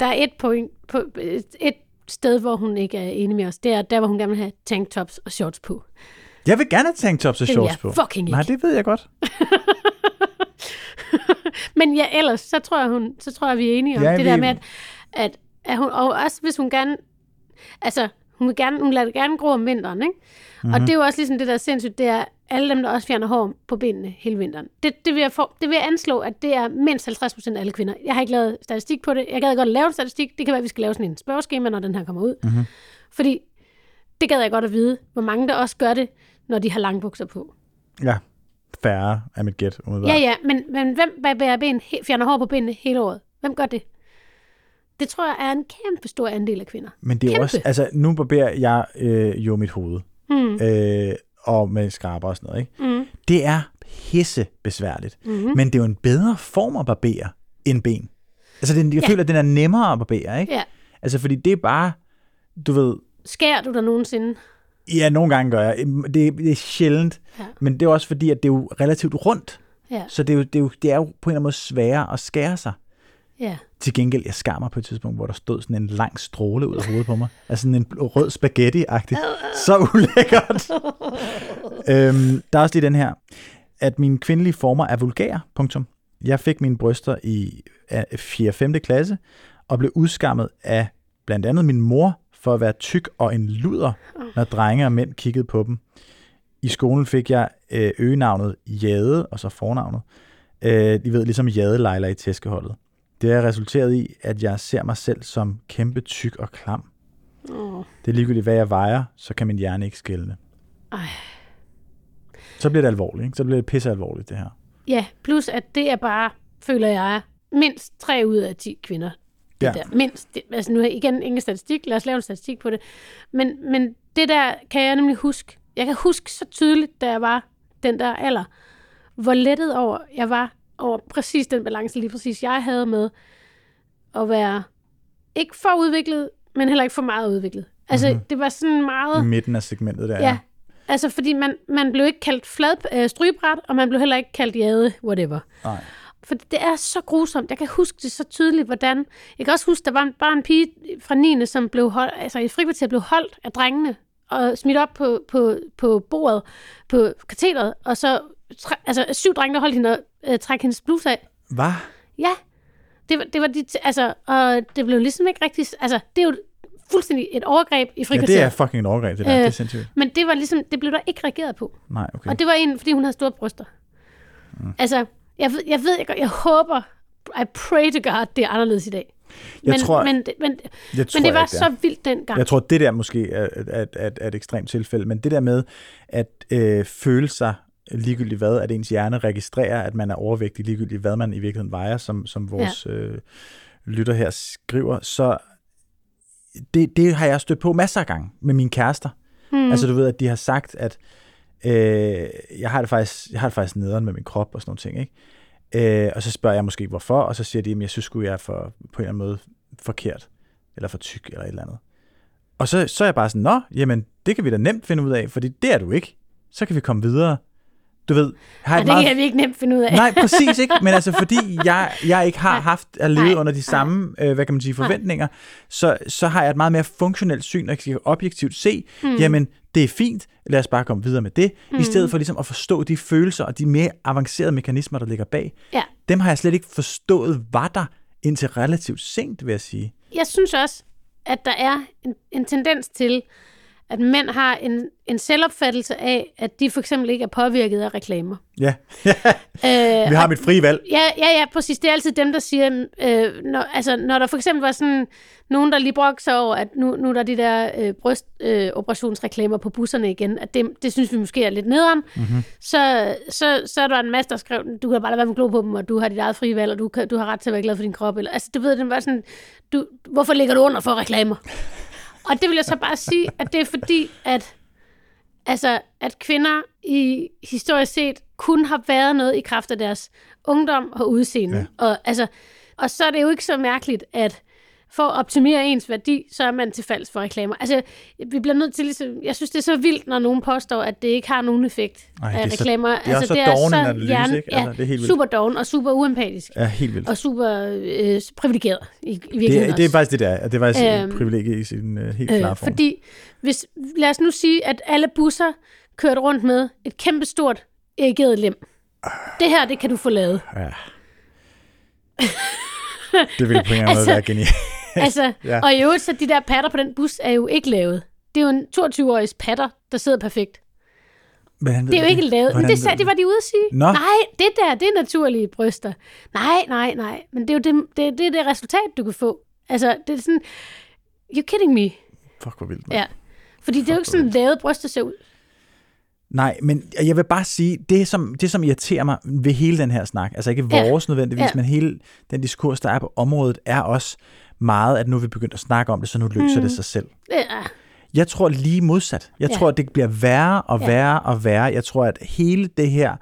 Der er et point, på, et, et sted, hvor hun ikke er enig med os. Det er der, hvor hun gerne vil have tanktops og shorts på. Jeg vil gerne have tanktops og shorts på. fucking Nej, ikke. det ved jeg godt. Men ja, ellers, så tror jeg, hun, så tror jeg, vi er enige om ja, det vi- der med, at, at, at hun, og også hvis hun gerne, altså, hun vil gerne, hun lader det gerne gro om vinteren, ikke? Mm-hmm. Mhm. Og det er jo også ligesom det, der er sindssygt, det er alle dem, der også fjerner hår på benene hele vinteren. Det, det, vil jeg for, det vil jeg anslå, at det er mindst 50 procent af alle kvinder. Jeg har ikke lavet statistik på det. Jeg gad godt at lave statistik. Det kan være, at vi skal lave sådan en spørgeskema, når den her kommer ud. Mhm. Fordi det gad jeg godt at vide, hvor mange der også gør det, når de har lange bukser på. Ja, færre er mit gæt. umiddelbart. Ja, ja, men, men hvem barberer ben, fjerner hår på benene hele året? Hvem gør det? Det tror jeg er en kæmpe stor andel af kvinder. Men det er Kæmpe. også, altså nu barberer jeg øh, jo mit hoved, Mm. øh, og med skraber og sådan noget, ikke? Mm. Det er pisse besværligt. Mm-hmm. Men det er jo en bedre form at barbere end ben. Altså den, jeg Ja. føler, at den er nemmere at barbere, ikke? Ja. Altså fordi det er bare, du ved, Skærer du dig nogensinde? ja, nogle gange gør jeg, det, det er sjældent, Ja. men det er også fordi, at det er jo relativt rundt, Ja. så det er jo, det er jo, det er jo på en eller anden måde sværere at skære sig. Ja. Til gengæld, jeg skar mig på et tidspunkt, hvor der stod sådan en lang stråle ud af hovedet på mig. Altså sådan en rød spaghetti-agtig. Så ulækkert. øhm, der er også lige den her, at mine kvindelige former er vulgære, punktum. Jeg fik mine bryster i 4. og 5. klasse, og blev udskammet af blandt andet min mor for at være tyk og en luder, når drenge og mænd kiggede på dem. I skolen fik jeg øh, øgenavnet Jade, og så fornavnet. Øh, I ved, ligesom Jade Leila i tæskeholdet. Det har resulteret i, at jeg ser mig selv som kæmpe tyk og klam. Oh. Det er ligegyldigt, hvad jeg vejer, så kan min hjerne ikke skælne. Ej. Så bliver det alvorligt, ikke? Så bliver det pisse alvorligt, det her. Ja, plus at det er bare, føler jeg, mindst 3 ud af 10 kvinder. Det Ja. der. Mindst. Det, altså nu er igen ingen statistik, lad os lave en statistik på det. Men, men det der kan jeg nemlig huske. Jeg kan huske så tydeligt, da jeg var den der alder, hvor lettet over jeg var over præcis den balance, lige præcis jeg havde med at være ikke for udviklet, men heller ikke for meget udviklet. Altså, mm-hmm. det var sådan meget... I midten af segmentet der, Ja, altså fordi man, man blev ikke kaldt flad, øh, strygebræt, og man blev heller ikke kaldt jade, whatever. Nej. For det er så grusomt. Jeg kan huske det så tydeligt, hvordan... Jeg kan også huske, der var en, bare en pige fra 9. som blev holdt, altså i frikvarter blev holdt af drengene og smidt op på, på, på bordet, på katheteret, og så tre, altså, syv drenge, der holdt hende og øh, trække hendes bluse af. Hvad? Ja, det var, det var de, altså, og det blev ligesom ikke rigtig, altså, det er jo fuldstændig et overgreb i Ja, frikvarteret. det er fucking et overgreb, det der. Øh, det er sindssygt. Men det var ligesom, det blev der ikke reageret på. Nej, okay. Og det var en, fordi hun havde store bryster. Mm. Altså, jeg ved, jeg ved, jeg, jeg håber, I pray to God, det er anderledes i dag. Jeg men, tror- men, men, Jeg tror men det var ikke, det så vildt dengang. Jeg tror, det der måske er, er, er, er et ekstremt tilfælde, men det der med at øh, føle sig ligegyldigt hvad, at ens hjerne registrerer, at man er overvægtig ligegyldigt hvad man i virkeligheden vejer, som, som vores ja. øh, lytter her skriver, så det, det har jeg stødt på masser af gange med mine kærester. Mm. Altså du ved, at de har sagt, at øh, jeg, har det faktisk, jeg har det faktisk nederen med min krop og sådan nogle ting, ikke? Øh, og så spørger jeg måske hvorfor, og så siger de, at jeg synes sgu, jeg er for, på en eller anden måde forkert, eller for tyk, eller et eller andet. Og så, så er jeg bare sådan, nå, jamen, det kan vi da nemt finde ud af, fordi det er du ikke. Så kan vi komme videre. Du ved, har et det meget... kan vi ikke nemt finde ud af. Nej, præcis ikke. Men altså, fordi jeg, jeg ikke har haft at leve Nej, under de nej. samme, øh, hvad kan man sige, forventninger, så, så har jeg et meget mere funktionelt syn, og jeg kan objektivt se, mm. jamen, det er fint, lad os bare komme videre med det, mm. i stedet for ligesom at forstå de følelser og de mere avancerede mekanismer, der ligger bag. Ja. Dem har jeg slet ikke forstået, var der indtil relativt sent, vil jeg sige. Jeg synes også, at der er en, en tendens til, at mænd har en, en selvopfattelse af, at de for eksempel ikke er påvirket af reklamer. Ja, Øh, vi har mit frie valg. Ja, ja, ja, præcis. Det er altid dem, der siger, øh, når, altså, når der for eksempel var sådan nogen, der lige brugte sig over, at nu, nu er der de der øh, brystoperationsreklamer på busserne igen, at det, det synes vi måske er lidt nederen, mm-hmm. så, så, så er der en masse, der skrev, du kan bare lade være med glo på dem, og du har dit eget frie valg, og du, kan, du har ret til at være glad for din krop. Eller, altså, du ved, den var sådan, du, hvorfor ligger du under for reklamer? Og det vil jeg så bare sige, at det er fordi, at altså, at kvinder i historisk set kun har været noget i kraft af deres ungdom og udseende. Ja. Og, altså, og så er det jo ikke så mærkeligt, at for at optimere ens værdi, så er man til falds for reklamer. Altså, vi bliver nødt til ligesom, jeg synes, det er så vildt, når nogen påstår, at det ikke har nogen effekt Ej, af det er så- reklamer. det er også så doven en analyse, ikke? Altså, det er helt vildt. super doven og super uempatisk. Ja, helt vildt. Og super øh, privilegeret i, i Det, virkeligheden det er også. faktisk det der. Det er faktisk øhm, et privilegie i sin uh, helt klare Øh, form. fordi, hvis, lad os nu sige, at alle busser kørte rundt med et kæmpestort erigeret lem. Det her, det kan du få lavet. Ja. Det ville på en eller anden Altså, måde være genialt. Altså, Ja. Og i øvrigt, så de der patter på den bus er jo ikke lavet. Det er jo en 22-årig patter, der sidder perfekt. Ved Det er jo ikke lavet. Men det, sagde, det var de ude at sige. Nå. Nej, det der, det er naturlige bryster. Nej, nej, nej. Men det er jo det, det, det, er det resultat, du kan få. Altså, det er sådan... You're kidding me. Fuck, hvor vildt. mand. Ja. Fordi det er jo ikke sådan, lavet bryster ser ud. Nej, men jeg vil bare sige, det som, det som irriterer mig ved hele den her snak, altså ikke Ja. vores nødvendigvis, Ja. men hele den diskurs, der er på området, er også meget, at nu er vi begyndt at snakke om det, så nu løser mm. det sig selv. Ja. Jeg tror lige modsat. Jeg Ja. tror, at det bliver værre og Ja. værre og værre. Jeg tror, at hele det her,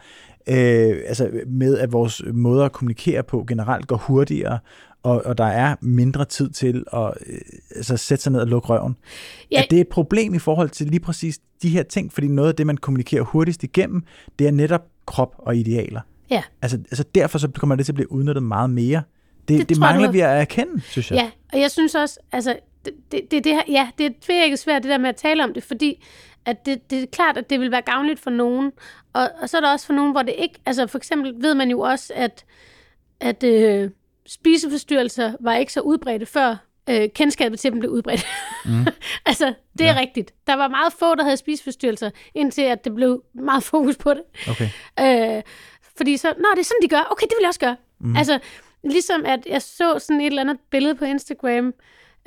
øh, altså med at vores måde at kommunikere på generelt går hurtigere, og, og der er mindre tid til at øh, altså sætte sig ned og lukke røven. Ja. At det er et problem i forhold til lige præcis de her ting, fordi noget af det, man kommunikerer hurtigst igennem, det er netop krop og idealer. Ja. Altså, altså derfor så kommer det til at blive udnyttet meget mere. Det, det, Det mangler vi at erkende, synes jeg. Ja, og jeg synes også, altså, det, det, det, det her, ja, det er tvækket svært, det der med at tale om det, fordi at det, det er klart, at det vil være gavnligt for nogen, og, og så er der også for nogen, hvor det ikke, altså for eksempel ved man jo også, at, at øh, spiseforstyrrelser var ikke så udbredte før øh, kendskabet til dem blev udbredt. Mm. altså, det er Ja. rigtigt. Der var meget få, der havde spiseforstyrrelser, indtil at det blev meget fokus på det. Okay. Øh, fordi så, nå, det er sådan, de gør. Okay, det vil jeg også gøre. Mm. Altså, ligesom at jeg så sådan et eller andet billede på Instagram,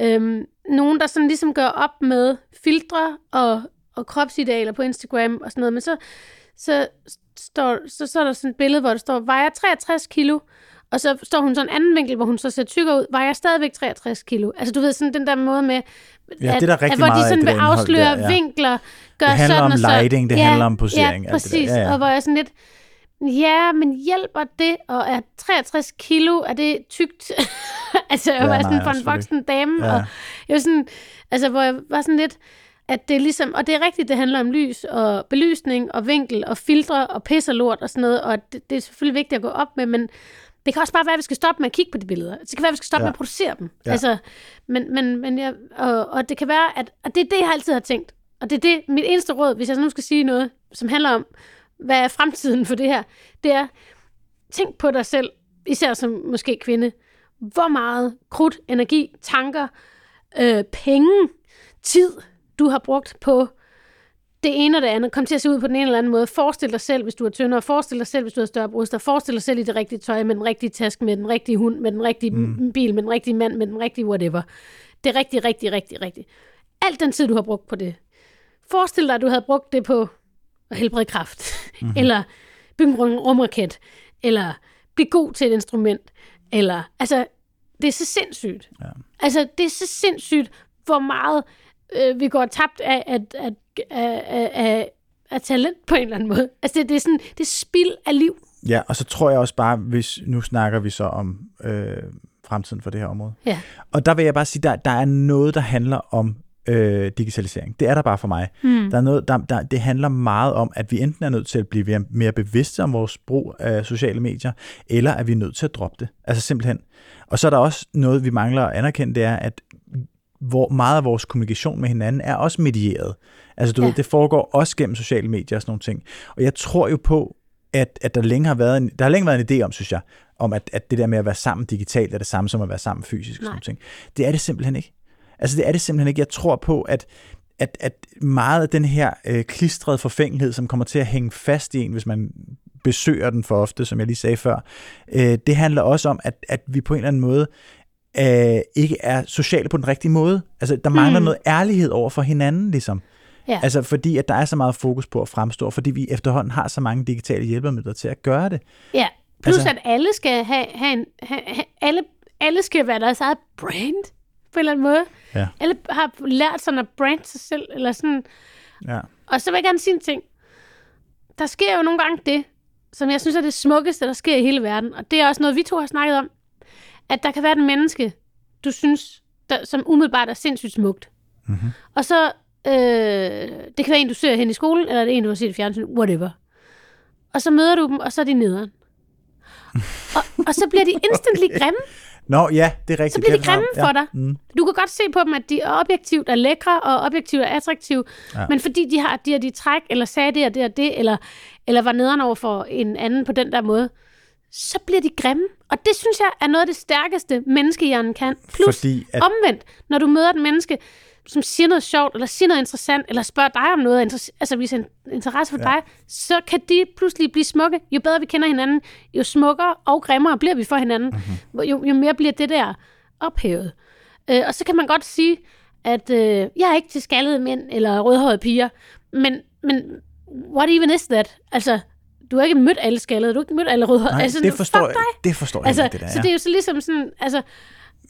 øhm, nogen, der sådan ligesom gør op med filtre og, og kropsidealer på Instagram og sådan noget, men så, så, står, så, så er der sådan et billede, hvor der står, vejer 63 kilo, Og så står hun sådan en anden vinkel, hvor hun så ser tykkere ud. Var jeg stadigvæk 63 kilo? Altså du ved, sådan den der måde med, Ja, at, det er der at, hvor de sådan vil afsløre der, ja. vinkler, gør Det handler sådan om og så. lighting, det handler om posering, Ja, præcis. Ja, ja. Og hvor jeg sådan lidt, ja, men hjælper det, og er 63 kilo, er det tykt? altså, jeg Ja, var nej, sådan for en voksen dame, Ja. og jeg var sådan, altså, hvor jeg var sådan lidt, at det er ligesom, og det er rigtigt, det handler om lys og belysning og vinkel og filtre og pis og lort og sådan noget, og det, det er selvfølgelig vigtigt at gå op med, men det kan også bare være, at vi skal stoppe med at kigge på de billeder. Det kan være, at vi skal stoppe Ja. med at producere dem. Ja. Altså, men, men, men jeg, og, og det kan være, at og det er det, jeg altid har tænkt. Og det er det, mit eneste råd, hvis jeg nu skal sige noget, som handler om, hvad er fremtiden for det her, det er, tænk på dig selv, især som måske kvinde, hvor meget krudt, energi, tanker, øh, penge, tid, du har brugt på det ene og det andet. Kom til at se ud på den ene eller anden måde. Forestil dig selv, hvis du er tyndere. Forestil dig selv, hvis du har større bryster. Forestil dig selv i det rigtige tøj, med den rigtige taske, med den rigtige hund, med den rigtige mm. bil, med den rigtige mand, med den rigtige whatever. Det er rigtig, rigtig, rigtig, rigtig. Alt den tid, du har brugt på det. Forestil dig, at du havde brugt det på at helbrede kræft, mm-hmm. eller bygge en rum- rumraket, eller blive god til et instrument, eller, altså, det er så sindssygt. Ja. Altså, det er så sindssygt, hvor meget øh, vi går tabt af, at, at, af, af, af, af talent på en eller anden måde. Altså, det, det er sådan, det er spild af liv. Ja, og så tror jeg også bare, hvis nu snakker vi så om øh, fremtiden for det her område. Ja. Og der vil jeg bare sige, der, der er noget, der handler om øh, digitalisering. Det er der bare for mig. Hmm. Der er noget, der, der, det handler meget om, at vi enten er nødt til at blive mere- mere bevidste om vores brug af sociale medier, eller at vi er nødt til at droppe det. Altså simpelthen. Og så er der også noget, vi mangler at anerkende, det er, at hvor meget af vores kommunikation med hinanden er også medieret. Altså du Ja. ved, det foregår også gennem sociale medier og sådan nogle ting. Og jeg tror jo på, at, at der længe har været en, der har længe været en idé om, synes jeg, om at, at det der med at være sammen digitalt er det samme som at være sammen fysisk. og Sådan Nej. nogle ting. Det er det simpelthen ikke. Altså det er det simpelthen ikke. Jeg tror på, at, at, at meget af den her øh, klistrede forfængelighed, som kommer til at hænge fast i en, hvis man besøger den for ofte, som jeg lige sagde før, øh, det handler også om, at, at vi på en eller anden måde øh, ikke er sociale på den rigtige måde. Altså der mangler Mm. noget ærlighed over for hinanden, ligesom. Ja. Altså fordi, at der er så meget fokus på at fremstå, fordi vi efterhånden har så mange digitale hjælpemidler til at gøre det. Ja, plus Altså- altså, at alle skal have, have en, have, have, alle, alle skal være deres eget brand, på en eller anden måde. Ja. Alle har lært sådan at brande sig selv, eller sådan. Ja. Og så vil jeg gerne sige en ting. Der sker jo nogle gange det, som jeg synes er det smukkeste, der sker i hele verden. Og det er også noget, vi to har snakket om. At der kan være et menneske, du synes, der, som umiddelbart er sindssygt smukt. Mm-hmm. Og så, øh, det kan være en, du ser hen i skolen, eller det er en, du har set i fjernsyn, whatever. Og så møder du dem, og så er de nederen. og, og så bliver de instantly grimme. Nå, ja, det er rigtigt. Så bliver de grimme ja. for dig. Mm. Du kan godt se på dem, at de er objektivt er lækre, og objektivt er attraktive, Ja. ja. men fordi de har de og de træk, eller sagde det og det og det, eller, eller var nederen over for en anden på den der måde, så bliver de grimme. Og det synes jeg er noget af det stærkeste, menneskehjernen kan. Plus Fordi at, omvendt, når du møder et menneske, som siger noget sjovt, eller siger noget interessant, eller spørger dig om noget, altså viser en interesse for Ja. dig, så kan de pludselig blive smukke. Jo bedre vi kender hinanden, jo smukkere og grimmere bliver vi for hinanden. Mhm. Mm-hmm. Jo, jo mere bliver det der ophævet. Øh, og så kan man godt sige, at øh, jeg er ikke til skaldede mænd eller rødhårede piger, men, men what even is that? Altså, du har ikke mødt alle skaldede, du har ikke mødt alle rødhårede. nej, altså, det forstår jeg, det forstår jeg Altså, ikke, det der. så ja. det er jo så ligesom sådan, altså,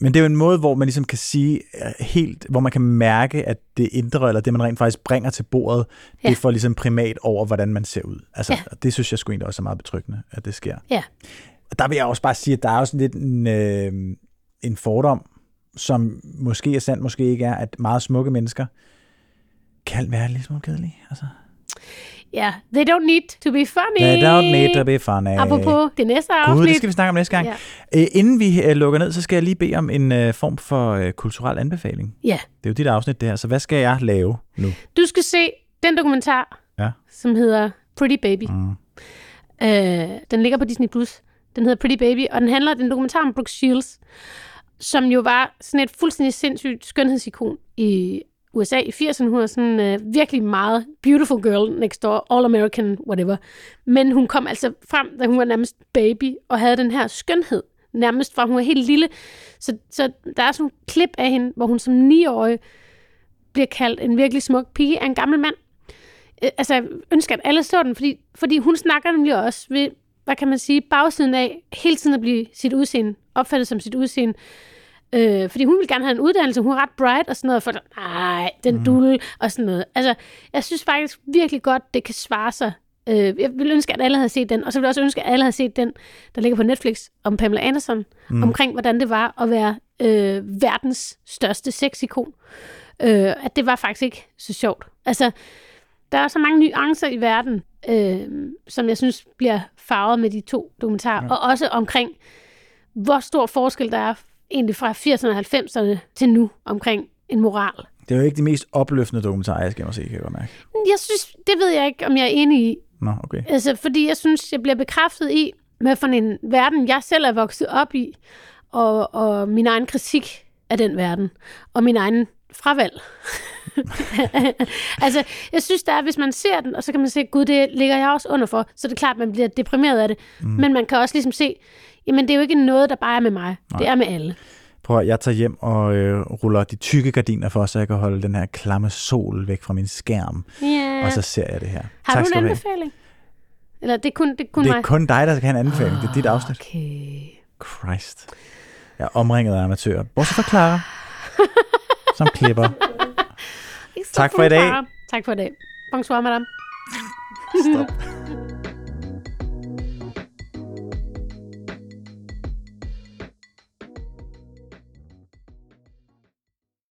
Men det er jo en måde, hvor man ligesom kan sige øh, helt, hvor man kan mærke, at det indre, eller det man rent faktisk bringer til bordet, ja. Det får ligesom primat over, hvordan man ser ud. Altså, Ja. ja. det synes jeg sgu egentlig også er meget betryggende, at det sker. Ja. Og der vil jeg også bare sige, at der er også lidt en, øh, en fordom, som måske er sandt, måske ikke er, at meget smukke mennesker kan være lidt smule kedelige. Altså. Ja, yeah, they don't need to be funny. They don't need to be funny. Apropos det næste Gud, afsnit. det skal vi snakke om næste gang. Ja. Ja. inden vi øh, lukker ned, så skal jeg lige bede om en øh, form for øh, kulturel anbefaling. Ja, Det er jo dit afsnit, det her. Så hvad skal jeg lave nu? du skal se den dokumentar, Ja. som hedder Pretty Baby. Mm. Øh, den ligger på Disney+. Plus. Den hedder Pretty Baby, og den handler, den dokumentar om Brooke Shields, som jo var sådan et fuldstændig sindssygt skønhedsikon i USA i 80'erne. Hun var sådan øh, virkelig meget beautiful girl next door, all American, whatever. Men hun kom altså frem, da hun var nærmest baby, og havde den her skønhed, nærmest fra hun var helt lille. Så, så der er sådan nogle klip af hende, hvor hun som 9-årig bliver kaldt en virkelig smuk pige af en gammel mand. Øh, altså, jeg ønsker, at alle så den, fordi, fordi hun snakker nemlig også ved, hvad kan man sige, bagsiden af hele tiden at blive sit udseende, opfattet som sit udseende. Øh, fordi hun vil gerne have en uddannelse, hun er ret bright og sådan noget, for nej, den mm. dulle og sådan noget. Altså, jeg synes faktisk virkelig godt, det kan svare sig. Øh, jeg vil ønske, at alle havde set den, og så vil jeg også ønske, at alle havde set den, der ligger på Netflix, om Pamela Anderson, mm. omkring hvordan det var at være øh, verdens største sexikon. Øh, at det var faktisk ikke så sjovt. Altså, der er så mange nuancer i verden, øh, som jeg synes bliver farvet med de to dokumentarer, ja. og også omkring, hvor stor forskel der er egentlig fra 80'erne og 90'erne til nu omkring en moral. Det er jo ikke de mest opløftende dokumentarer, jeg skal se, kan jeg godt mærke. Jeg synes, det ved jeg ikke, om jeg er enig i. Nå, okay. Altså, fordi jeg synes, jeg bliver bekræftet i, hvad for en verden, jeg selv er vokset op i, og, og min egen kritik af den verden, og min egen fravalg. altså, jeg synes, der er, hvis man ser den, og så kan man se, gud, det ligger jeg også under for, så det er klart, man bliver deprimeret af det. Mm. Men man kan også ligesom se, jamen det er jo ikke noget, der bare er med mig. Nej. Det er med alle. Prøv at jeg tager hjem og øh, ruller de tykke gardiner for, så jeg kan holde den her klamme sol væk fra min skærm. Yeah. Og så ser jeg det her. Har tak, du en anbefaling? Eller det er kun, det er kun det er mig? kun dig, der kan have en anbefaling. Oh, det er dit afsnit. Okay. Christ. Jeg er omringet af amatører. Bortset fra Clara, som klipper. tak for i dag. Tak for i dag. Bonsoir, madame. Stop.